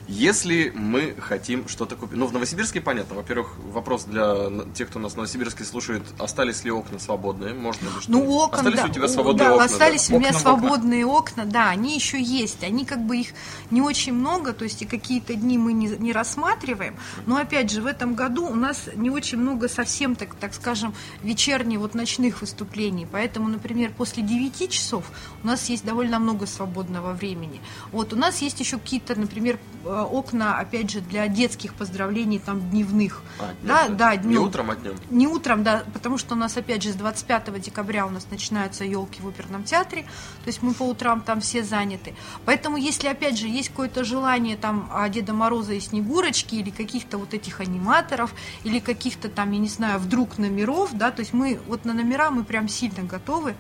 Если мы хотим что-то купить... Ну, в Новосибирске понятно. Во-первых, вопрос для тех, кто нас в Новосибирске слушает. Остались ли окна свободные? Можно ли что Ну, окон, Остались да. у тебя свободные да, окна? остались да? у меня Окна в окна. свободные окна, да, они еще есть. Они как бы их не очень много, то есть и какие-то дни мы не, не рассматриваем. Но опять же, в этом году у нас не очень много совсем, так, так скажем, вечерних, вот ночных выступлений. Поэтому, например, после 9 часов у нас есть довольно много свободного времени. Вот у нас есть еще какие-то, например, э, окна, опять же, для детских поздравлений там дневных. А, да, да, Не днем. утром, а днем. Не утром, да, потому что у нас, опять же, с 25 декабря у нас начинаются елки в оперном театре, то есть мы по утрам там все заняты. Поэтому, если, опять же, есть какое-то желание там Деда Мороза и Снегурочки, или каких-то вот этих аниматоров, или каких-то там, я не знаю, вдруг номеров, да, то есть мы вот на номера мы прям сильно готовы,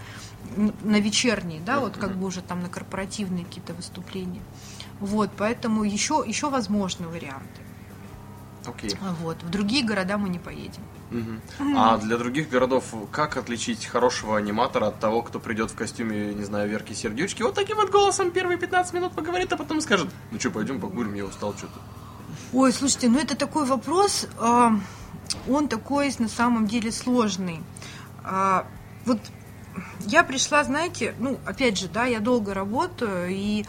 на вечерние, да, вот как бы уже там на корпоративные какие-то выступления. Вот, поэтому еще, еще возможны варианты. Окей. Вот, в другие города мы не поедем. Мгм. А для других городов как отличить хорошего аниматора от того, кто придет в костюме, не знаю, Верки Сердючки, вот таким вот голосом первые 15 минут поговорит, а потом скажет, ну что, пойдем покурим, я устал что-то. Ой, слушайте, ну это такой вопрос, а, он такой на самом деле сложный. А, Вот я пришла, знаете, ну, опять же, да, я долго работаю, и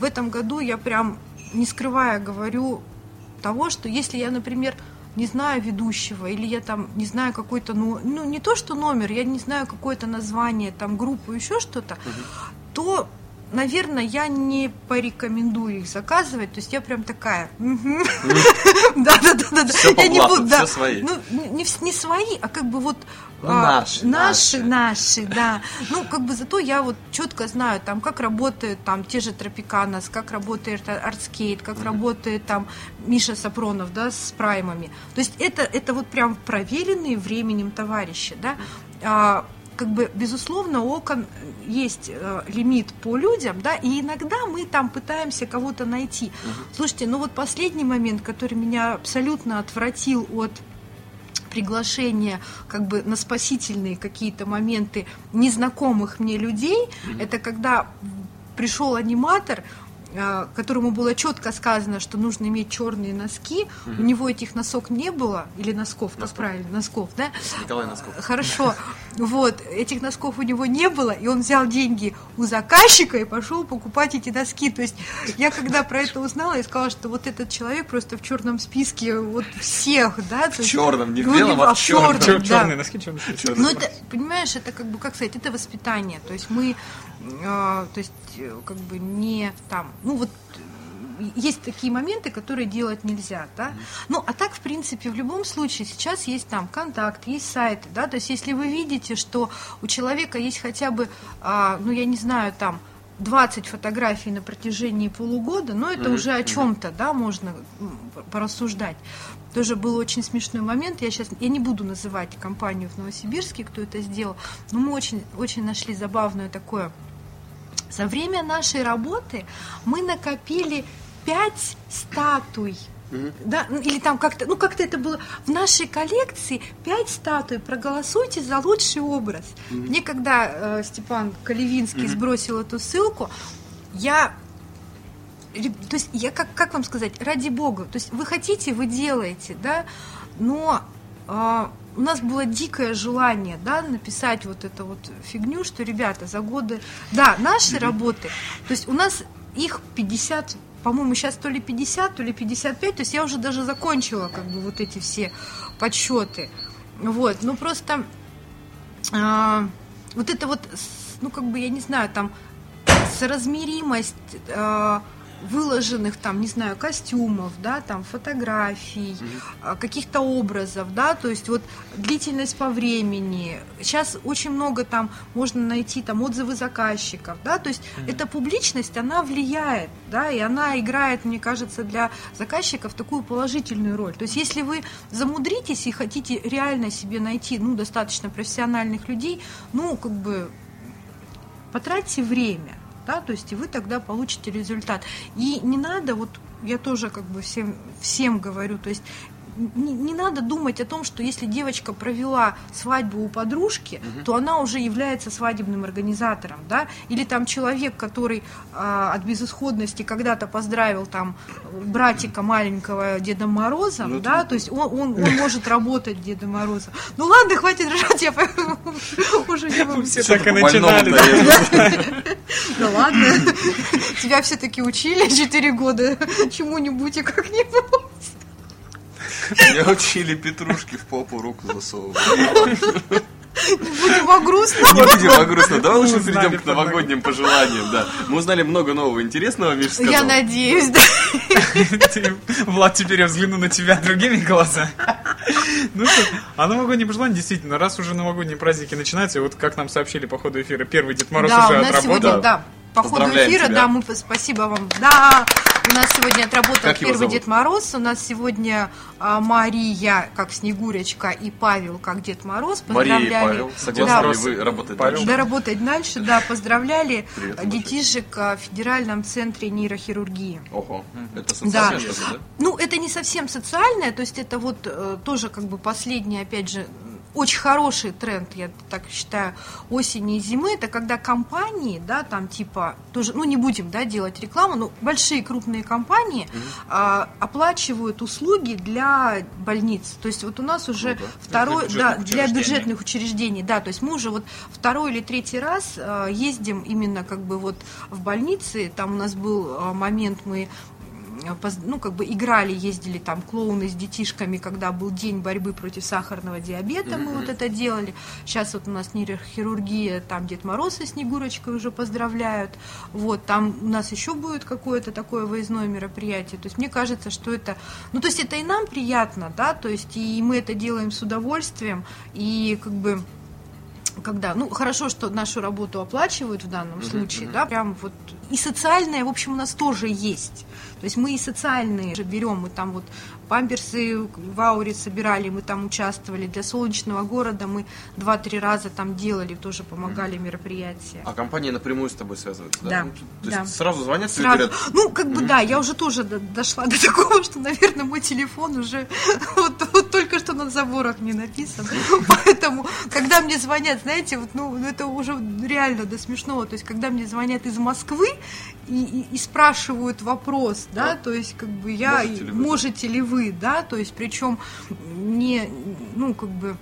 в этом году я прям, не скрывая, говорю того, что если я, например, не знаю ведущего, или я там не знаю какой-то, ну, ну не то, что номер, я не знаю какое-то название, там, группу, еще что-то, то, наверное, я не порекомендую их заказывать. То есть я прям такая. «Мгм». Да-да-да. Всё по Я не буду, да. свои. Ну, не свои, а как бы вот Ну, а, наши, наши, наши. наши, да. Ну, как бы зато я вот четко знаю, там, как работают там те же Тропиканос, как работает Артскейт, как работает там Миша Сапронов, да, с праймами. То есть это, это вот прям проверенные временем товарищи, да. Как бы, безусловно, окон есть э, лимит по людям, да, и иногда мы там пытаемся кого-то найти. Слушайте, ну вот последний момент, который меня абсолютно отвратил от приглашение как бы на спасительные какие-то моменты незнакомых мне людей, это когда пришел аниматор, которому было четко сказано, что нужно иметь черные носки, у него этих носок не было, или носков, как правильно, носков, да? Николай Носков. Хорошо. (laughs) Вот, этих носков у него не было, и он взял деньги у заказчика и пошел покупать эти носки. То есть я когда про это узнала, я сказала, что вот этот человек просто в черном списке вот всех, да? В чёрном, не в белом, а в чёрном. да. Черные носки, черные носки. Ну, это, понимаешь, это как бы, как сказать, это воспитание. То есть мы, то есть, э, как бы не там, ну вот э, есть такие моменты, которые делать нельзя, да. Ну, а так, в принципе, в любом случае сейчас есть там контакт, есть сайты, да, то есть если вы видите, что у человека есть хотя бы, а, ну, я не знаю, там, 20 фотографий на протяжении полугода, но это уже о чем-то, да, можно порассуждать. Тоже был очень смешной момент. Я сейчас я не буду называть компанию в Новосибирске, кто это сделал, но мы очень, очень нашли забавное такое. За время нашей работы мы накопили пять статуй. Да, ну, или там как-то, ну как-то это было в нашей коллекции пять статуй. Проголосуйте за лучший образ. Мне когда э, Степан Калевинский сбросил эту ссылку, я то есть я как, как вам сказать, ради бога, то есть вы хотите, вы делаете, да, но а, у нас было дикое желание, да, написать вот эту вот фигню, что, ребята, за годы, да, наши работы, то есть у нас их 50, по-моему, сейчас то ли 50, то ли 55, то есть я уже даже закончила как бы вот эти все подсчеты, вот, ну просто а, вот это вот, ну как бы, я не знаю, там соразмеримость э, выложенных там, не знаю, костюмов, да, там фотографий, а, каких-то образов, да, то есть вот длительность по времени. Сейчас очень много там можно найти там отзывы заказчиков, да, то есть эта публичность, она влияет, да, и она играет, мне кажется, для заказчиков такую положительную роль. То есть если вы замудритесь и хотите реально себе найти, ну, достаточно профессиональных людей, ну, как бы потратьте время, да, то есть и вы тогда получите результат. И не надо, вот я тоже как бы всем, всем говорю, то есть не, не надо думать о том, что если девочка провела свадьбу у подружки, то она уже является свадебным организатором, да, или там человек, который а, от безысходности когда-то поздравил там братика маленького Дедом Морозом, да, то есть он, он, он может работать Дедом Морозом. Ну ладно, хватит ржать, я (laughs) уже не могу. Все так и начинали. Да ладно. Тебя все-таки учили (laughs) 4 года чему-нибудь и как-нибудь. Меня учили петрушки в попу руку засовывать. Будем о грустно. Не будем о грустном. Давай лучше перейдем к новогодним пожеланиям. Да. Мы узнали много нового интересного, Миша сказал. Я надеюсь, да. Ты, Влад, теперь я взгляну на тебя другими глазами. Ну что, а новогодние пожелания, действительно, раз уже новогодние праздники начинаются, вот как нам сообщили по ходу эфира, первый Дед Мороз Да, уже у нас отработал. сегодня, да, по ходу эфира, тебя. да, мы спасибо вам. Да, у нас сегодня отработал Как первый? Дед Мороз. У нас сегодня а, Мария как Снегурочка и Павел как Дед Мороз. Мария и Поздравляли. Павел, согласны Да, ли вы работать Павел. дальше? Да, работать дальше, да, поздравляли Привет, детишек а, в Федеральном центре нейрохирургии. Ого, это Да. социальное что-то, да? Ну, это не совсем социальное, то есть это вот э, тоже как бы последний, опять же, очень хороший тренд, я так считаю, осени и зимы, это когда компании, да, там типа, тоже, ну не будем, да, делать рекламу, но большие крупные компании а, оплачивают услуги для больниц. То есть вот у нас уже Круто. второй, Для да, для бюджетных учреждений, да, то есть мы уже вот второй или третий раз э, ездим именно как бы вот в больницы, там у нас был э, момент, мы ну, как бы играли, ездили там клоуны с детишками, когда был день борьбы против сахарного диабета, мы вот это делали. Сейчас вот у нас нейрохирургия, там Дед Мороз и Снегурочкой уже поздравляют. Вот, там у нас еще будет какое-то такое выездное мероприятие. То есть мне кажется, что это, ну, то есть это и нам приятно, да, то есть и мы это делаем с удовольствием, и как бы когда, ну, хорошо, что нашу работу оплачивают в данном случае, да, прям вот, и социальное, в общем, у нас тоже есть. То есть мы и социальные же берем, мы там вот памперсы в Ауре собирали, мы там участвовали, для солнечного города мы два-три раза там делали, тоже помогали мероприятия. А компания напрямую с тобой связывается, да? Да, Ну, То да. есть сразу звонят и Сразу. говорят, Ну, как бы да, я уже тоже до- дошла до такого, что, наверное, мой телефон уже (laughs) вот, вот только что на заборах не написан. (laughs) Поэтому, когда мне звонят, знаете, вот, ну, это уже реально до смешного. То есть, когда мне звонят из Москвы и, и- и спрашивают вопрос, да, то есть, как бы я, Можете ли вы? можете ли вы, да, то есть, причем не, ну, как бы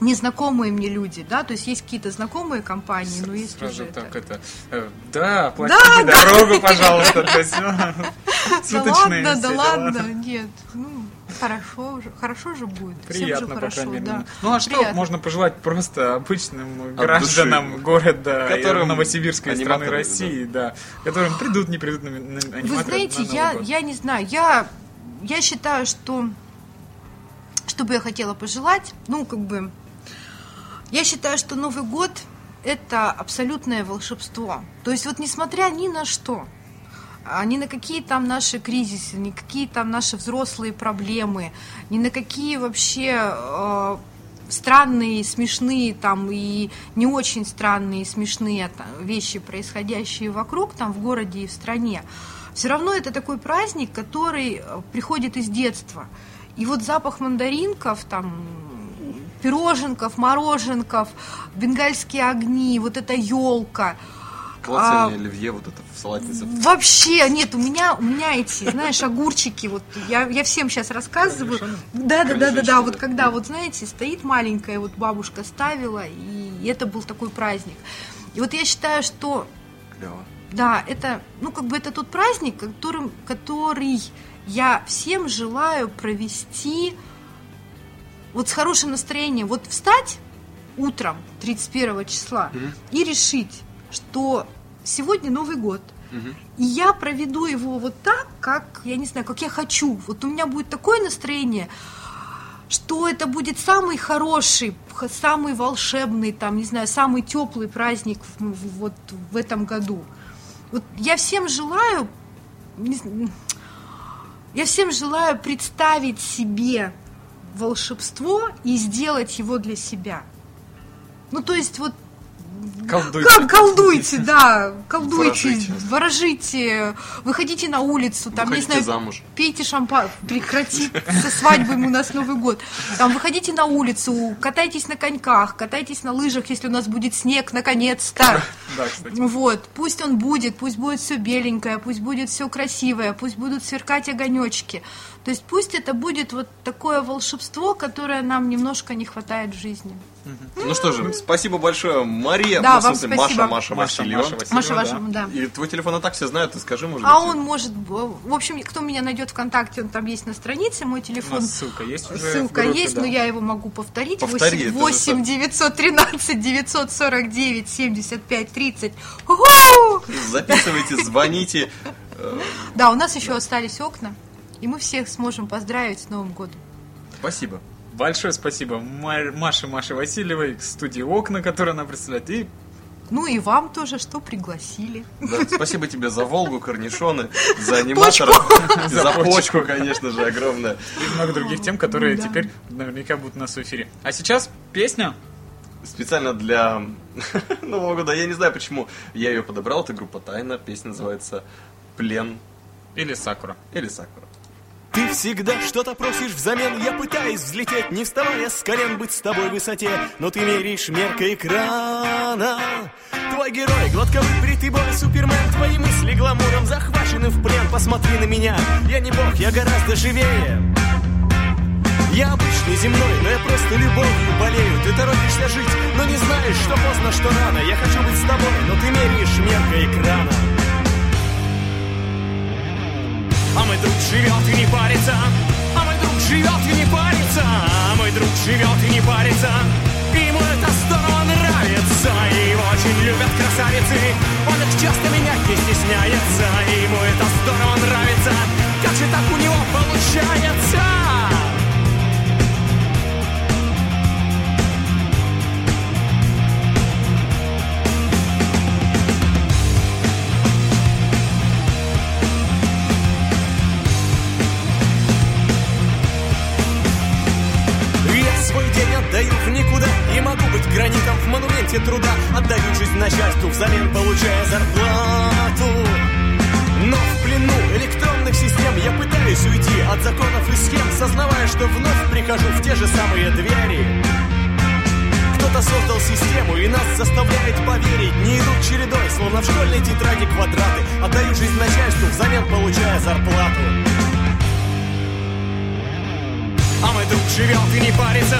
незнакомые мне люди, да, то есть есть какие-то знакомые компании, но есть Сразу уже это- так это... э, Да, оплатите дорогу, пожалуйста. То есть, (laughs) ну, Да ладно, да ладно, нет. Ну, хорошо же, хорошо же будет. Всем Приятно, же по хорошо, крайней мере. да. Ну а что Приятно. можно пожелать просто обычным От гражданам души. города Которым Новосибирской страны России, да, которым придут, не придут на, на аниматоры Вы знаете, на Новый я, год? я не знаю, я, я считаю, что что бы я хотела пожелать, ну, как бы, я считаю, что Новый год – это абсолютное волшебство. То есть вот несмотря ни на что, а, ни на какие там наши кризисы, ни какие там наши взрослые проблемы, ни на какие вообще э, странные, смешные там и не очень странные, смешные там, вещи, происходящие вокруг, там в городе и в стране, все равно это такой праздник, который э, приходит из детства. И вот запах мандаринков, там, пироженков, мороженков, бенгальские огни, вот эта елка. Клацание оливье вот это в салатнице. Вообще, нет, у меня, у меня эти, знаешь, огурчики, вот я, я всем сейчас рассказываю. Да, да, да, да, да, вот когда вот, знаете, стоит маленькая, вот бабушка ставила, и это был такой праздник. И вот я считаю, что Клево. да, это, ну, как бы это тот праздник, которым, который я всем желаю провести вот с хорошим настроением. Вот встать утром 31 числа и решить, что сегодня Новый год. И я проведу его вот так, как, я не знаю, как я хочу. Вот у меня будет такое настроение, что это будет самый хороший, самый волшебный, там, не знаю, самый теплый праздник в- в- вот в этом году. Вот я всем желаю, не я всем желаю представить себе волшебство и сделать его для себя. Ну, то есть вот Колдуйте. как колдуйте, да, колдуйте, Ворожите. ворожите, выходите на улицу, там, не Выходите знаю, замуж. пейте шампан, прекрати со свадьбами у нас Новый год. Там выходите на улицу, катайтесь на коньках, катайтесь на лыжах, если у нас будет снег, наконец-то. (laughs) Да, кстати. Вот, пусть он будет, пусть будет все беленькое, пусть будет все красивое, пусть будут сверкать огонечки. То есть пусть это будет вот такое волшебство, которое нам немножко не хватает в жизни. Ну что же, спасибо большое, Мария. Да, ну, вам спасибо. Маша, Маша, Маша, Васильева. Маша. Маша, да. И твой телефон и так все знают, ты скажи, может А он может, в общем, кто меня найдет ВКонтакте, он там есть на странице, мой телефон. ссылка есть уже Ссылка есть, но я его могу повторить. Повтори, это же 8 913 949 75 30. Уху! Записывайте, звоните. Да, у нас еще остались окна, и мы всех сможем поздравить с Новым годом. Спасибо. Большое спасибо Ма- Маше Маше Васильевой, студии «Окна», которую она представляет, и Ну и вам тоже, что пригласили. Да, спасибо тебе за Волгу, корнишоны, за аниматора, (laughs) за почку, конечно же, огромное. и много других тем, которые Да. теперь наверняка будут у нас в эфире. А сейчас песня. Специально для (laughs) Нового года, я не знаю, почему я ее подобрал, это группа Тайна, песня называется «Плен» Или Сакура. или «Сакура». Ты всегда что-то просишь взамен. Я пытаюсь взлететь, не вставая с колен Быть с тобой в высоте, но ты меряешь меркой экрана. Твой герой, гладко выбритый бой, супермен. Твои мысли гламуром захвачены в плен. Посмотри на меня, я не бог, я гораздо живее. Я обычный земной, но я просто любовью болею. Ты торопишься жить, но не знаешь, что поздно, что рано. Я хочу быть с тобой, но ты меряешь меркой экрана А мой друг живет и не парится. А мой друг живет и не парится. А мой друг живет и не парится. И ему это здорово нравится. И его очень любят красавицы. Он их часто менять не стесняется. И ему это здорово нравится. Как же так у него получается? Отдаю в никуда. И могу быть гранитом в монументе труда. Отдаю жизнь начальству, взамен получая зарплату. Но в плену электронных систем Я пытаюсь уйти от законов и схем Сознавая, что вновь прихожу в те же самые двери. Кто-то создал систему и нас заставляет поверить. Не идут чередой, словно в школьной тетради квадраты. Отдаю жизнь начальству, взамен получая зарплату. А мой друг живет и не парится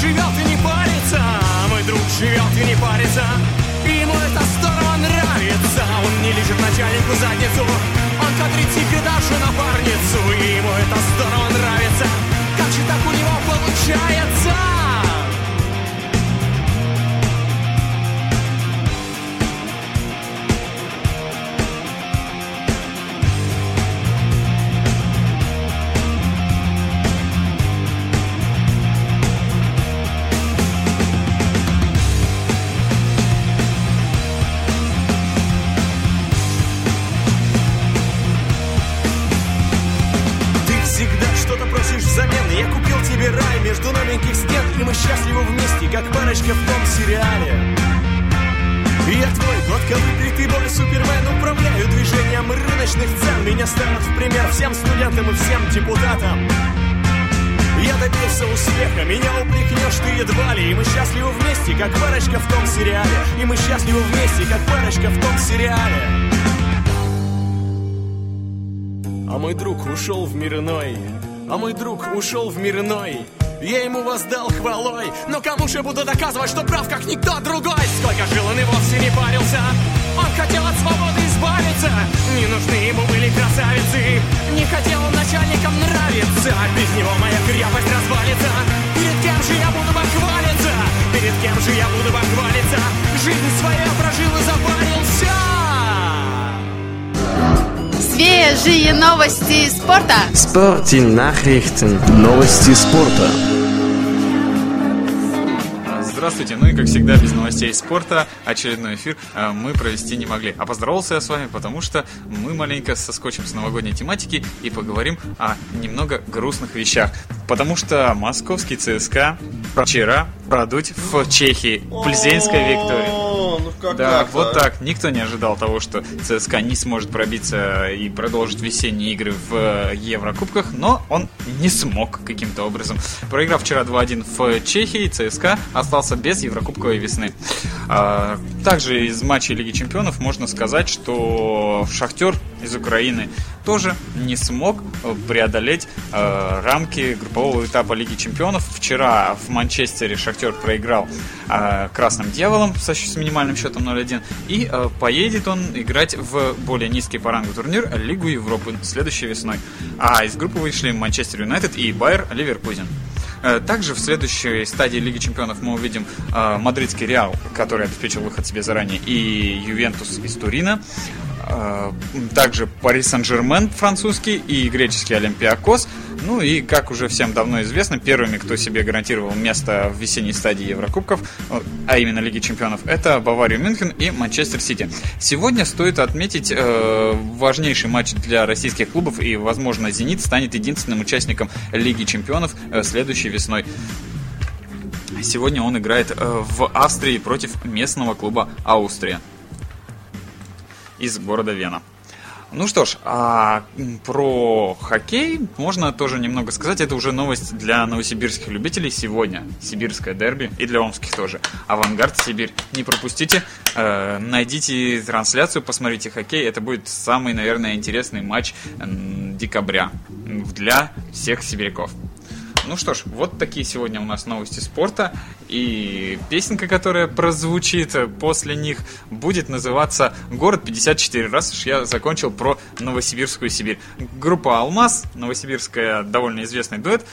живет и не парится мой друг живет и не парится. И ему это здорово нравится Он не лежит начальнику задницу. Он кадрит даже напарницу И ему это здорово нравится. Как же так у него получается? И мы счастливы вместе, как парочка в том сериале. А мой друг ушел в мир иной. А мой друг ушел в мир иной. Я ему воздал хвалой. Но кому же буду доказывать, что прав, как никто другой? Сколько жил он и вовсе не парился Он хотел от свободы избавиться. Не нужны ему были красавицы. Не хотел он начальникам нравиться. Без него моя крепость развалится. Перед кем же я буду похвалиться? Перед кем же я буду похвалиться? Жизнь свою прожил и запарился. Свежие новости спорта. Спорти Nachrichten. Новости спорта. Здравствуйте, ну и как всегда, без новостей спорта, очередной эфир э, мы провести не могли. А поздоровался я с вами, потому что мы маленько соскочим с новогодней тематики и поговорим о немного грустных вещах. Потому что московский ЦСКА вчера продуть в Чехии Пльзенской Виктории. О, ну как Да, так-то, вот а? так. Никто не ожидал того, что ЦСКА не сможет пробиться и продолжить весенние игры в э, Еврокубках, но он не смог каким-то образом. Проиграв вчера 2-1 в Чехии, ЦСКА остался без Еврокубковой весны. А, Также из матчей Лиги Чемпионов можно сказать, что Шахтер из Украины тоже не смог преодолеть э, рамки группового этапа Лиги Чемпионов. Вчера в Манчестере Шахтер проиграл э, Красным Дьяволом со с минимальным счетом 0-1. И э, поедет он играть в более низкий по рангу турнир Лигу Европы следующей весной. А из группы вышли Манчестер Юнайтед и Байер Ливеркузен. Э, Также в следующей стадии Лиги Чемпионов мы увидим э, мадридский Реал, который обеспечил выход себе заранее, и Ювентус из Турина. Э, Также Пари Сен-Жермен французский и греческий Олимпиакос. Ну и, как уже всем давно известно, первыми, кто себе гарантировал место в весенней стадии Еврокубков, а именно Лиги Чемпионов, это Бавария Мюнхен и Манчестер Сити. Сегодня стоит отметить э, важнейший матч для российских клубов, и, возможно, «Зенит» станет единственным участником Лиги Чемпионов э, следующей весной. Сегодня он играет э, в Австрии против местного клуба Аустрия из города Вена. Ну что ж, а про хоккей можно тоже немного сказать. Это уже новость для новосибирских любителей сегодня. Сибирское дерби и для омских тоже. Авангард Сибирь. Не пропустите, э, найдите трансляцию, посмотрите хоккей. Это будет самый, наверное, интересный матч декабря для всех сибиряков. Ну что ж, вот такие сегодня у нас новости спорта. И песенка, которая прозвучит после них, будет называться «Город 54». Раз уж я закончил про Новосибирскую Сибирь. Группа «Алмаз», новосибирская довольно известный дуэт.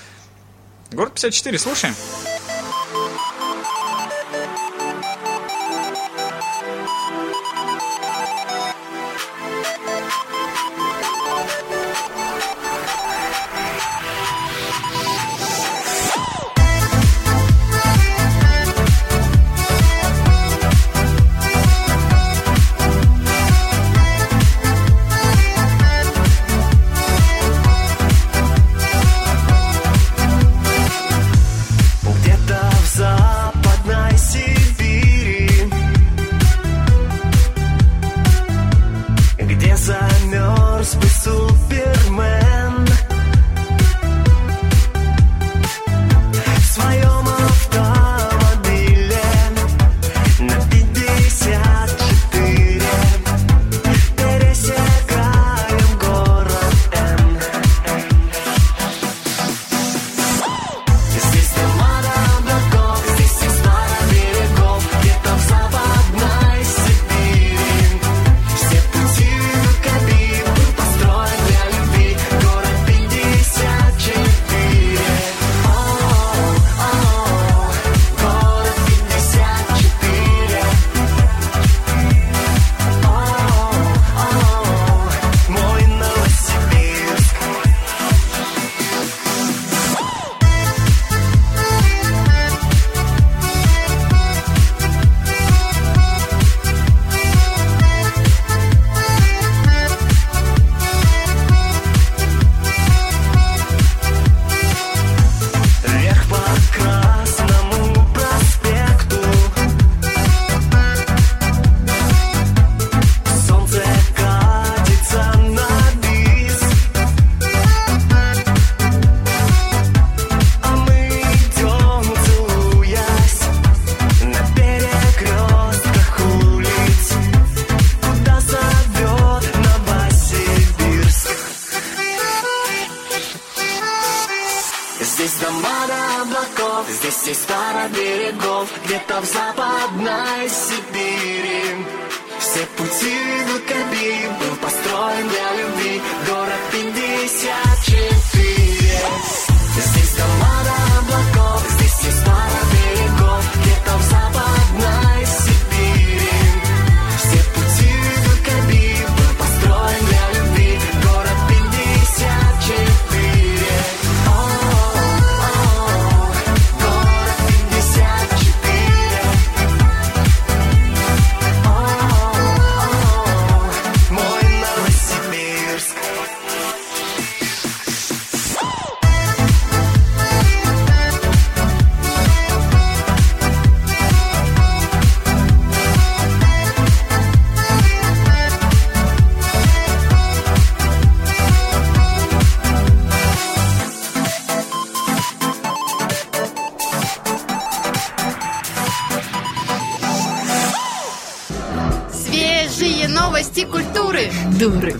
«Город 54», слушаем. Где-то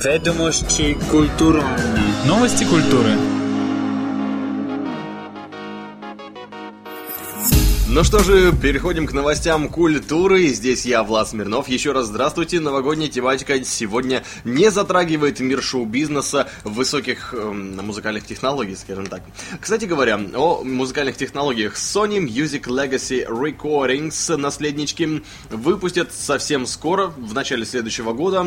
Ведомости культуры. Новости культуры. Ну что же, переходим к новостям культуры. Здесь я, Влад Смирнов. Еще раз здравствуйте. Новогодняя тематика сегодня не затрагивает мир шоу-бизнеса высоких эм, музыкальных технологий, скажем так. Кстати говоря, о музыкальных технологиях. Sony Music Legacy Recordings, наследнички, выпустят совсем скоро, в начале следующего года,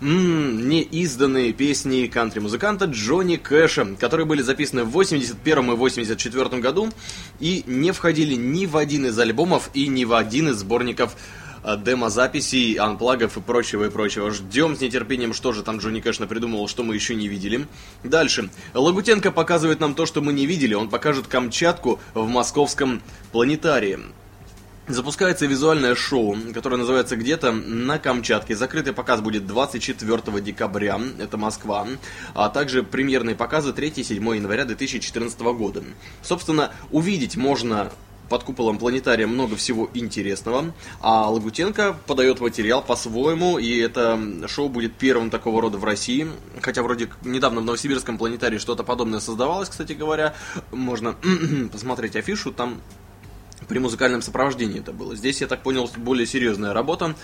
неизданные песни кантри-музыканта Джонни Кэша, которые были записаны в 81 и 84 году и не входили ни в один из альбомов и ни в один из сборников демо-записей, анплагов и прочего, и прочего. Ждем с нетерпением, что же там Джонни Кэш придумал, что мы еще не видели. Дальше. Лагутенко показывает нам то, что мы не видели. Он покажет Камчатку в московском планетарии. Запускается визуальное шоу, которое называется «Где-то на Камчатке». Закрытый показ будет 24 декабря, это Москва, а также премьерные показы 3-7 января 2014 года. Собственно, увидеть можно под куполом планетария много всего интересного, а Лагутенко подает материал по-своему, и это шоу будет первым такого рода в России, хотя вроде недавно в Новосибирском планетарии что-то подобное создавалось, кстати говоря, можно (clears throat) посмотреть афишу, там при музыкальном сопровождении это было. Здесь, я так понял, более серьезная работа.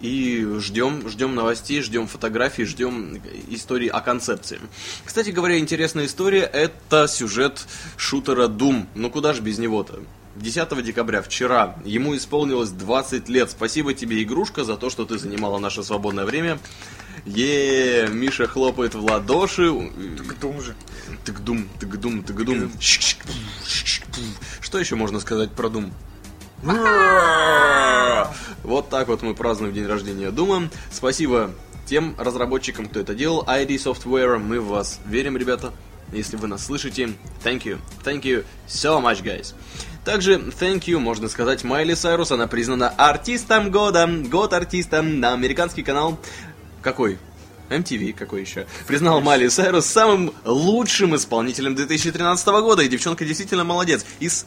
И ждем, ждем новостей, ждем фотографий, ждем истории о концепции. Кстати говоря, интересная история – это сюжет шутера Doom. Ну куда же без него-то? 10 декабря, вчера, ему исполнилось 20 лет. Спасибо тебе, игрушка, за то, что ты занимала наше свободное время. Е, Миша хлопает в ладоши. Так дум же. Так дум, так дум, так дум. Что еще можно сказать про Дум? Вот так вот мы празднуем день рождения Дума. Спасибо тем разработчикам, кто это делал. ID Software, мы в вас верим, ребята. Если вы нас слышите, thank you. Thank you so much, guys. Также thank you, можно сказать, Майли Сайрус. Она признана артистом года. Год артиста на американский канал. Какой? MTV, какой еще? Признал Майли Сайрус самым лучшим исполнителем 2013 года. И девчонка действительно молодец. Из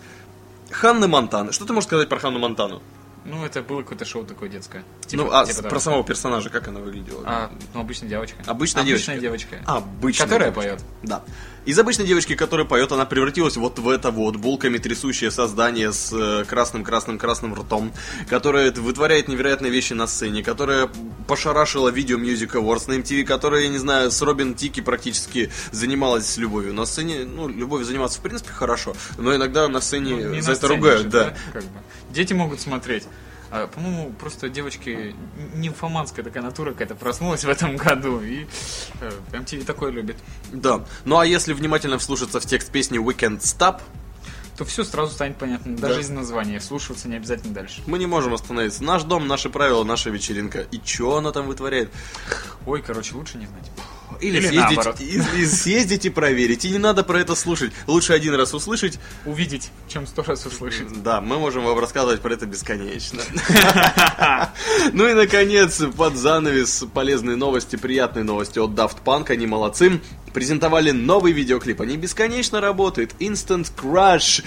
Ханны Монтаны. Что ты можешь сказать про Ханну Монтану? Ну, это было какое-то шоу такое детское. ну, а типа про самого персонажа, как она выглядела? А, ну, обычная девочка. Обычная, обычная девочка. девочка. Обычная Которая девочка. поет. Да. Из обычной девочки, которая поет, она превратилась вот в это вот булками трясущее создание с э, красным-красным-красным ртом, которое вытворяет невероятные вещи на сцене, которая пошарашила видео Music Awards на MTV, которая, я не знаю, с Робин Тики практически занималась любовью. На сцене, ну, любовью заниматься в принципе хорошо, но иногда на сцене Ну, за это сцене ругают, же, да. как бы. Дети могут смотреть. А, по-моему, просто девочки, нимфоманская такая натура какая-то проснулась в этом году, и э, MTV такое любит. Да. Ну а если внимательно вслушаться в текст песни We Can't Stop, То все сразу станет понятно, даже Да. из названия, слушаться не обязательно дальше. мы не можем остановиться. Наш дом, наши правила, наша вечеринка. И чё она там вытворяет? Ой, короче, лучше не знать. Или, Или съездить, наоборот. и- и съездить и проверить. И не надо про это слушать. Лучше один раз услышать. Увидеть, чем сто раз услышать. Да, мы можем вам рассказывать про это бесконечно. (laughs) Ну и, наконец, под занавес полезные новости, приятные новости от Daft Punk. Они молодцы. Презентовали новый видеоклип. Они бесконечно работают. Instant Crush.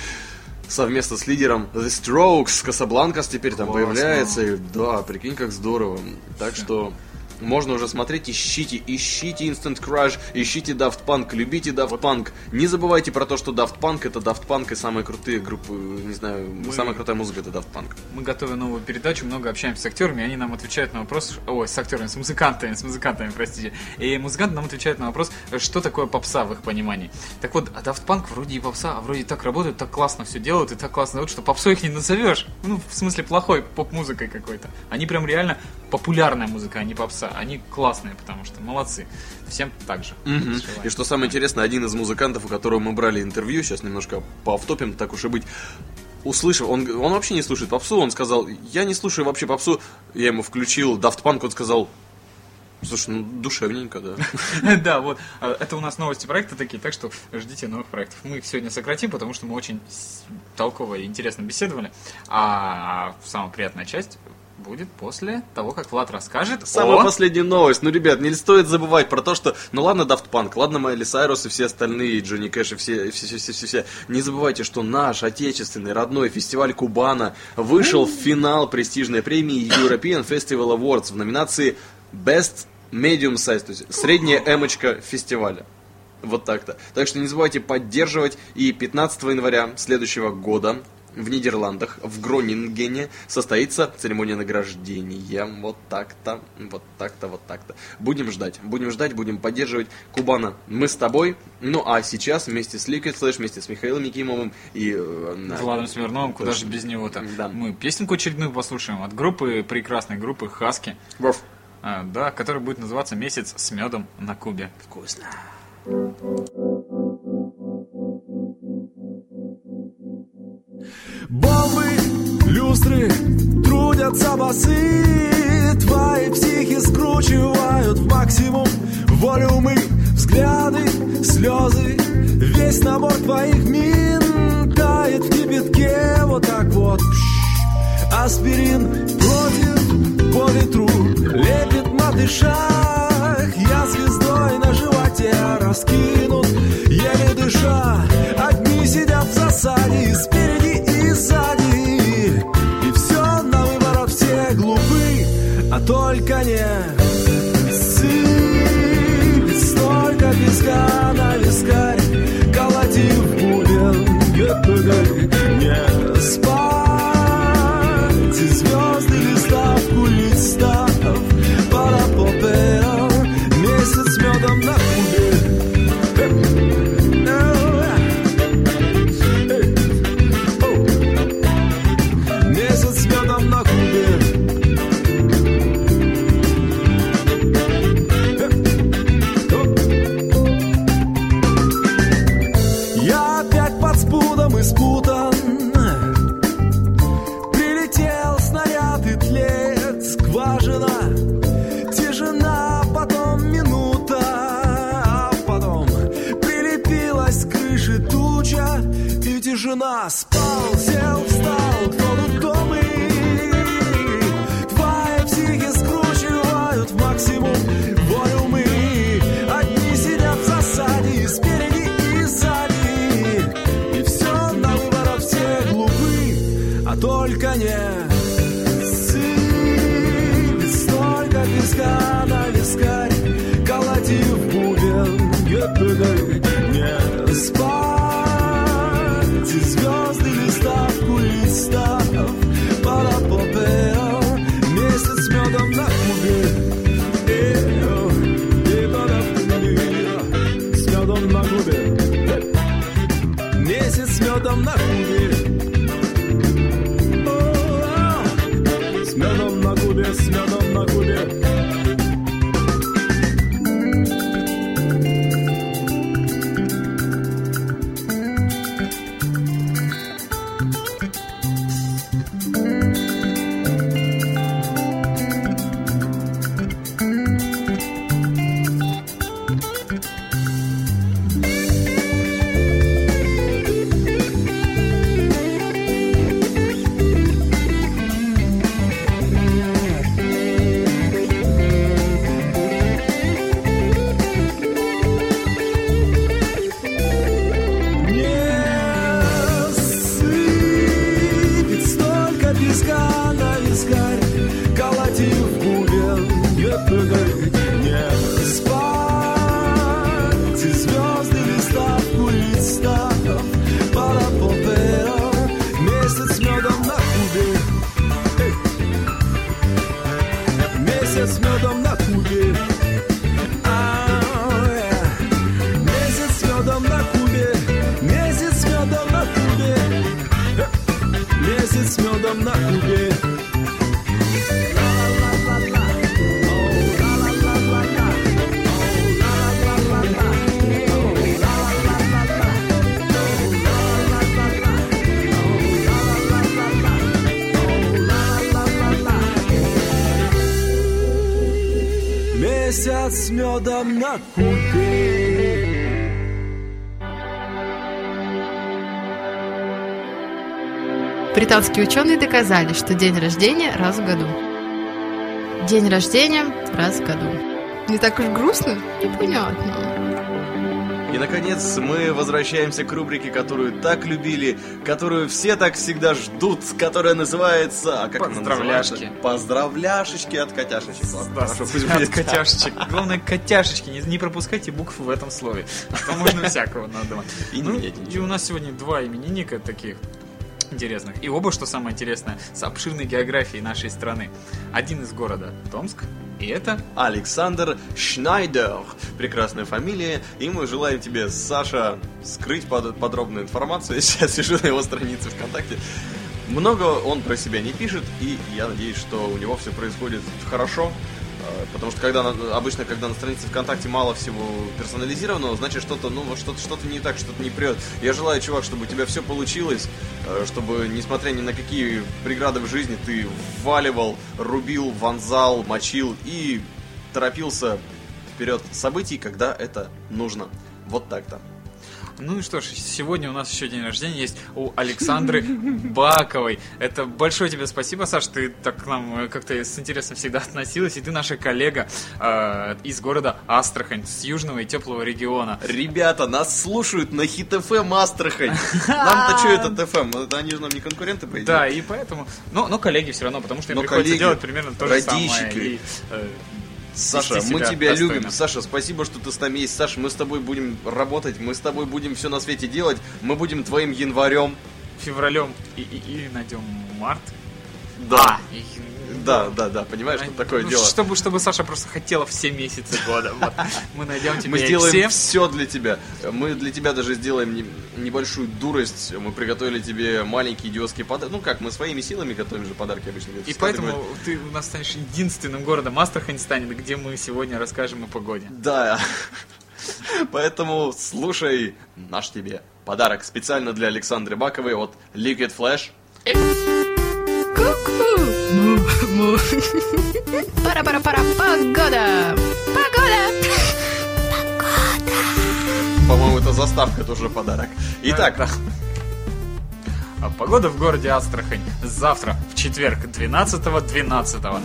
Совместно с лидером The Strokes. Касабланкас теперь там Классно. появляется. И, да, прикинь, как здорово. Так что... Можно уже смотреть, ищите, ищите Instant Crush, ищите Daft Punk, любите Daft Punk. Не забывайте про то, что Daft Punk это Daft Punk и самые крутые группы, не знаю, самая крутая музыка это Daft Punk. Мы готовим новую передачу, много общаемся с актерами, и они нам отвечают на вопрос, ой, с актерами, с музыкантами, с музыкантами, простите. И музыканты нам отвечают на вопрос, что такое попса в их понимании. Так вот, а Daft Punk вроде и попса, а вроде так работают, так классно все делают, и так классно делают, что попсой их не назовешь. Ну, в смысле, плохой поп-музыкой какой-то. Они прям реально популярная музыка, а не попса. Они классные, потому что молодцы. Всем так же. Желаем. И что самое интересное, один из музыкантов, у которого мы брали интервью, сейчас немножко поавтопим, так уж и быть, услышав, он, он вообще не слушает попсу, он сказал, я не слушаю вообще попсу, я ему включил Daft Punk, он сказал, слушай, ну душевненько, да. (laughs) Да, вот. а, Это у нас новости проекта такие, так что ждите новых проектов. Мы их сегодня сократим, потому что мы очень толково и интересно беседовали. А самая приятная часть будет после того, как Влад расскажет Самая о... последняя новость. Ну, ребят, не стоит забывать про то, что... Ну, ладно, Daft Punk, ладно, Майли Сайрус и все остальные, и Джонни Кэш и все, все, все, все, все, все. Не забывайте, что наш отечественный родной фестиваль Кубана вышел в финал престижной премии European Festival Awards в номинации Best Medium Size, то есть средняя эмочка фестиваля. Вот так-то. Так что не забывайте поддерживать. И 15 января следующего года в Нидерландах, в Гронингене, состоится церемония награждения. Вот так-то, вот так-то, вот так-то. Будем ждать, будем ждать, будем поддерживать. Кубана, мы с тобой. Ну а сейчас вместе с Liquid Flash, вместе с Михаилом Якимовым и... э, Владом Смирновым, куда же без него-то. Да. Мы песенку очередную послушаем от группы, прекрасной группы Хаски. Вов. А, да, которая будет называться «Месяц с медом на Кубе». Вкусно. Бомбы, трудятся басы Твои психи скручивают в максимум Волюмы, взгляды, слезы. Весь набор твоих мин Тает в кипятке. Вот так вот. Аспирин против по ветру Лепит на дышах. Я звездой на животе раскинут Еле дыша. Одни сидят в засаде Спереди только не Сыпь столько песка на вискарь Колоти в бубен. Не спать Месяц с медом медом на кубе Британские ученые доказали, что день рождения раз в году. День рождения раз в году. Не так уж грустно? Непонятно. Наконец, мы возвращаемся к рубрике, которую так любили, которую все так всегда ждут, которая называется... А как Поздравляшки. называется? Поздравляшечки от котяшечек. Хорошо, пусть от будет котяшечек. Главное, котяшечки. Не, не пропускайте букв в этом слове. А то можно всякого надумать. И Ну, и у нас сегодня два именинника таких. интересных. И оба, что самое интересное, с обширной географией нашей страны. Один из города Томск, и это Александр Шнайдер. Прекрасная фамилия. И мы желаем тебе, Саша, скрыть под- подробную информацию. (laughs) Я сейчас сижу на его странице ВКонтакте. Много он про себя не пишет, и я надеюсь, что у него все происходит хорошо. Потому что когда обычно, когда на странице ВКонтакте мало всего персонализированного, значит что-то, ну, вот что-то, что-то не так, что-то не прет. Я желаю, чувак, чтобы у тебя все получилось, э, чтобы, несмотря ни на какие преграды в жизни, ты вваливал, рубил, вонзал, мочил и торопился вперед событий, когда это нужно. Вот так-то. Ну и что ж, сегодня у нас еще день рождения есть у Александры Баковой. Это большое тебе спасибо, Саш, ты так к нам э, как-то с интересом всегда (laughs) относилась, и ты наша коллега э, из города Астрахань, с южного и теплого региона. Ребята, нас слушают на хит ФМ Астрахань. (laughs) Нам-то что этот ФМ? Это они же нам не конкуренты, по идее? Да, и поэтому... Но, но коллеги все равно, потому что им Но приходится коллеги, делать примерно то же самое. И, э, Саша, мы тебя достойно. любим. Саша, спасибо, что ты с нами есть. Саша, мы с тобой будем работать, мы с тобой будем все на свете делать. Мы будем твоим январем. Февралем и, и, или найдем март. Да. А, Да, да, да, понимаешь, что такое ну, дело. Чтобы, чтобы Саша просто хотела все месяцы года. Мы найдем тебе Мы сделаем все. для тебя. Мы для тебя даже сделаем не- небольшую дурость. Мы приготовили тебе маленький идиотский подарок. Ну как, мы своими силами готовим же подарки обычно. И поэтому ты у нас станешь единственным городом Астрахань станет, где мы сегодня расскажем о погоде. Да. (laughs) Поэтому слушай наш тебе подарок специально для Александры Баковой от Liquid Flash. (laughs) Пара-пара-пара, погода! Погода! По-моему, это заставка тоже подарок. Итак, А погода в городе Астрахань завтра, в четверг, 12-12.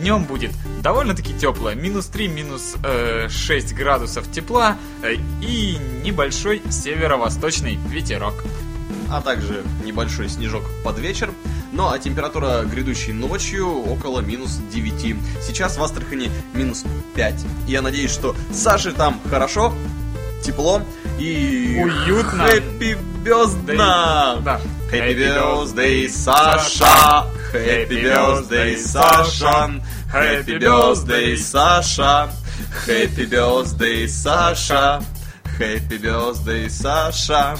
Днем будет довольно-таки теплое, минус 3, минус э, 6 градусов тепла э, и небольшой северо-восточный ветерок. а также небольшой снежок под вечер. Ну а температура грядущей ночью около минус 9. Сейчас в Астрахани минус 5. Я надеюсь, что Саше там хорошо, тепло и Уютно. Happy birthday! Да. Happy birthday, Саша! Happy birthday, Саша! Happy birthday, Саша! Happy birthday, Саша! Happy birthday, Саша!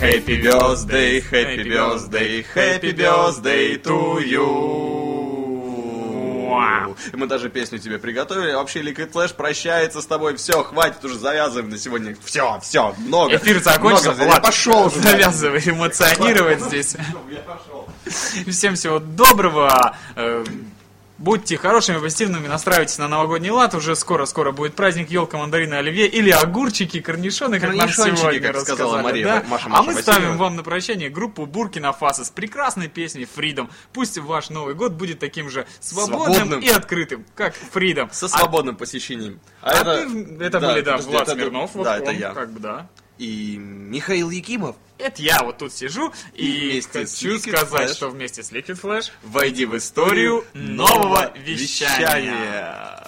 Happy birthday, happy birthday, happy birthday to you! Мы даже песню тебе приготовили. Вообще, Liquid Flash прощается с тобой. Все, хватит уже, завязываем на сегодня. Все, все, много. Эфир закончился, Много. Влад, пошел уже. Завязывай эмоционировать здесь. Всем всего доброго. Будьте хорошими, позитивными, настраивайтесь на новогодний лад. Уже скоро-скоро будет праздник елка, мандарины, оливье или огурчики, корнишоны, как нам сегодня как сказала рассказали. Мария, да? Маша, а Маша мы Васильева. ставим вам на прощание группу Буркина Фасо с прекрасной песней Freedom. Пусть ваш Новый год будет таким же свободным, Свободным. и открытым, как Freedom. Со А- свободным посещением. А, ты- это были, да, Влад это- Смирнов, вот да, это он, я. как бы, да. И Михаил Якимов. Это я вот тут сижу и, вместе с хочу Liquid сказать, Flash что вместе с Liquid Flash Войди в историю нового вещания.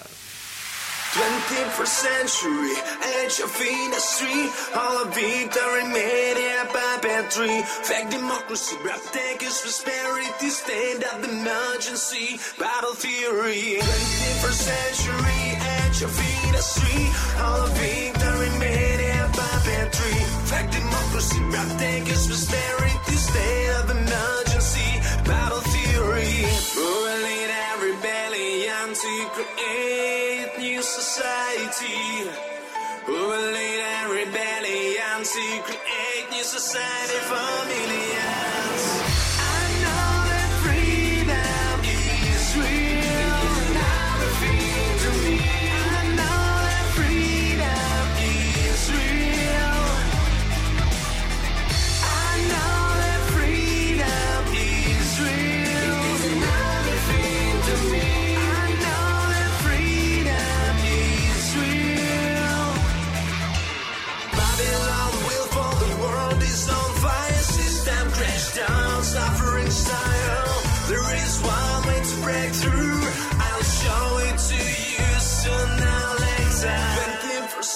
21st century, age of industry, all of victory media puppetry, fake democracy, breathtakers, prosperity, state of emergency, battle theory. 21st century, age of industry, all of victory democracy, breathtakers, prosperity, state of emergency, battle theory. Rebellion to create new society. Rebellion to create new society for millions.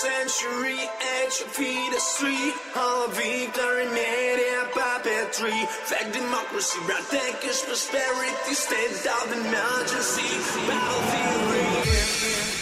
Century, of the street, all victory, media, puppetry, fact democracy, right rankings, prosperity, state of emergency, battle theory.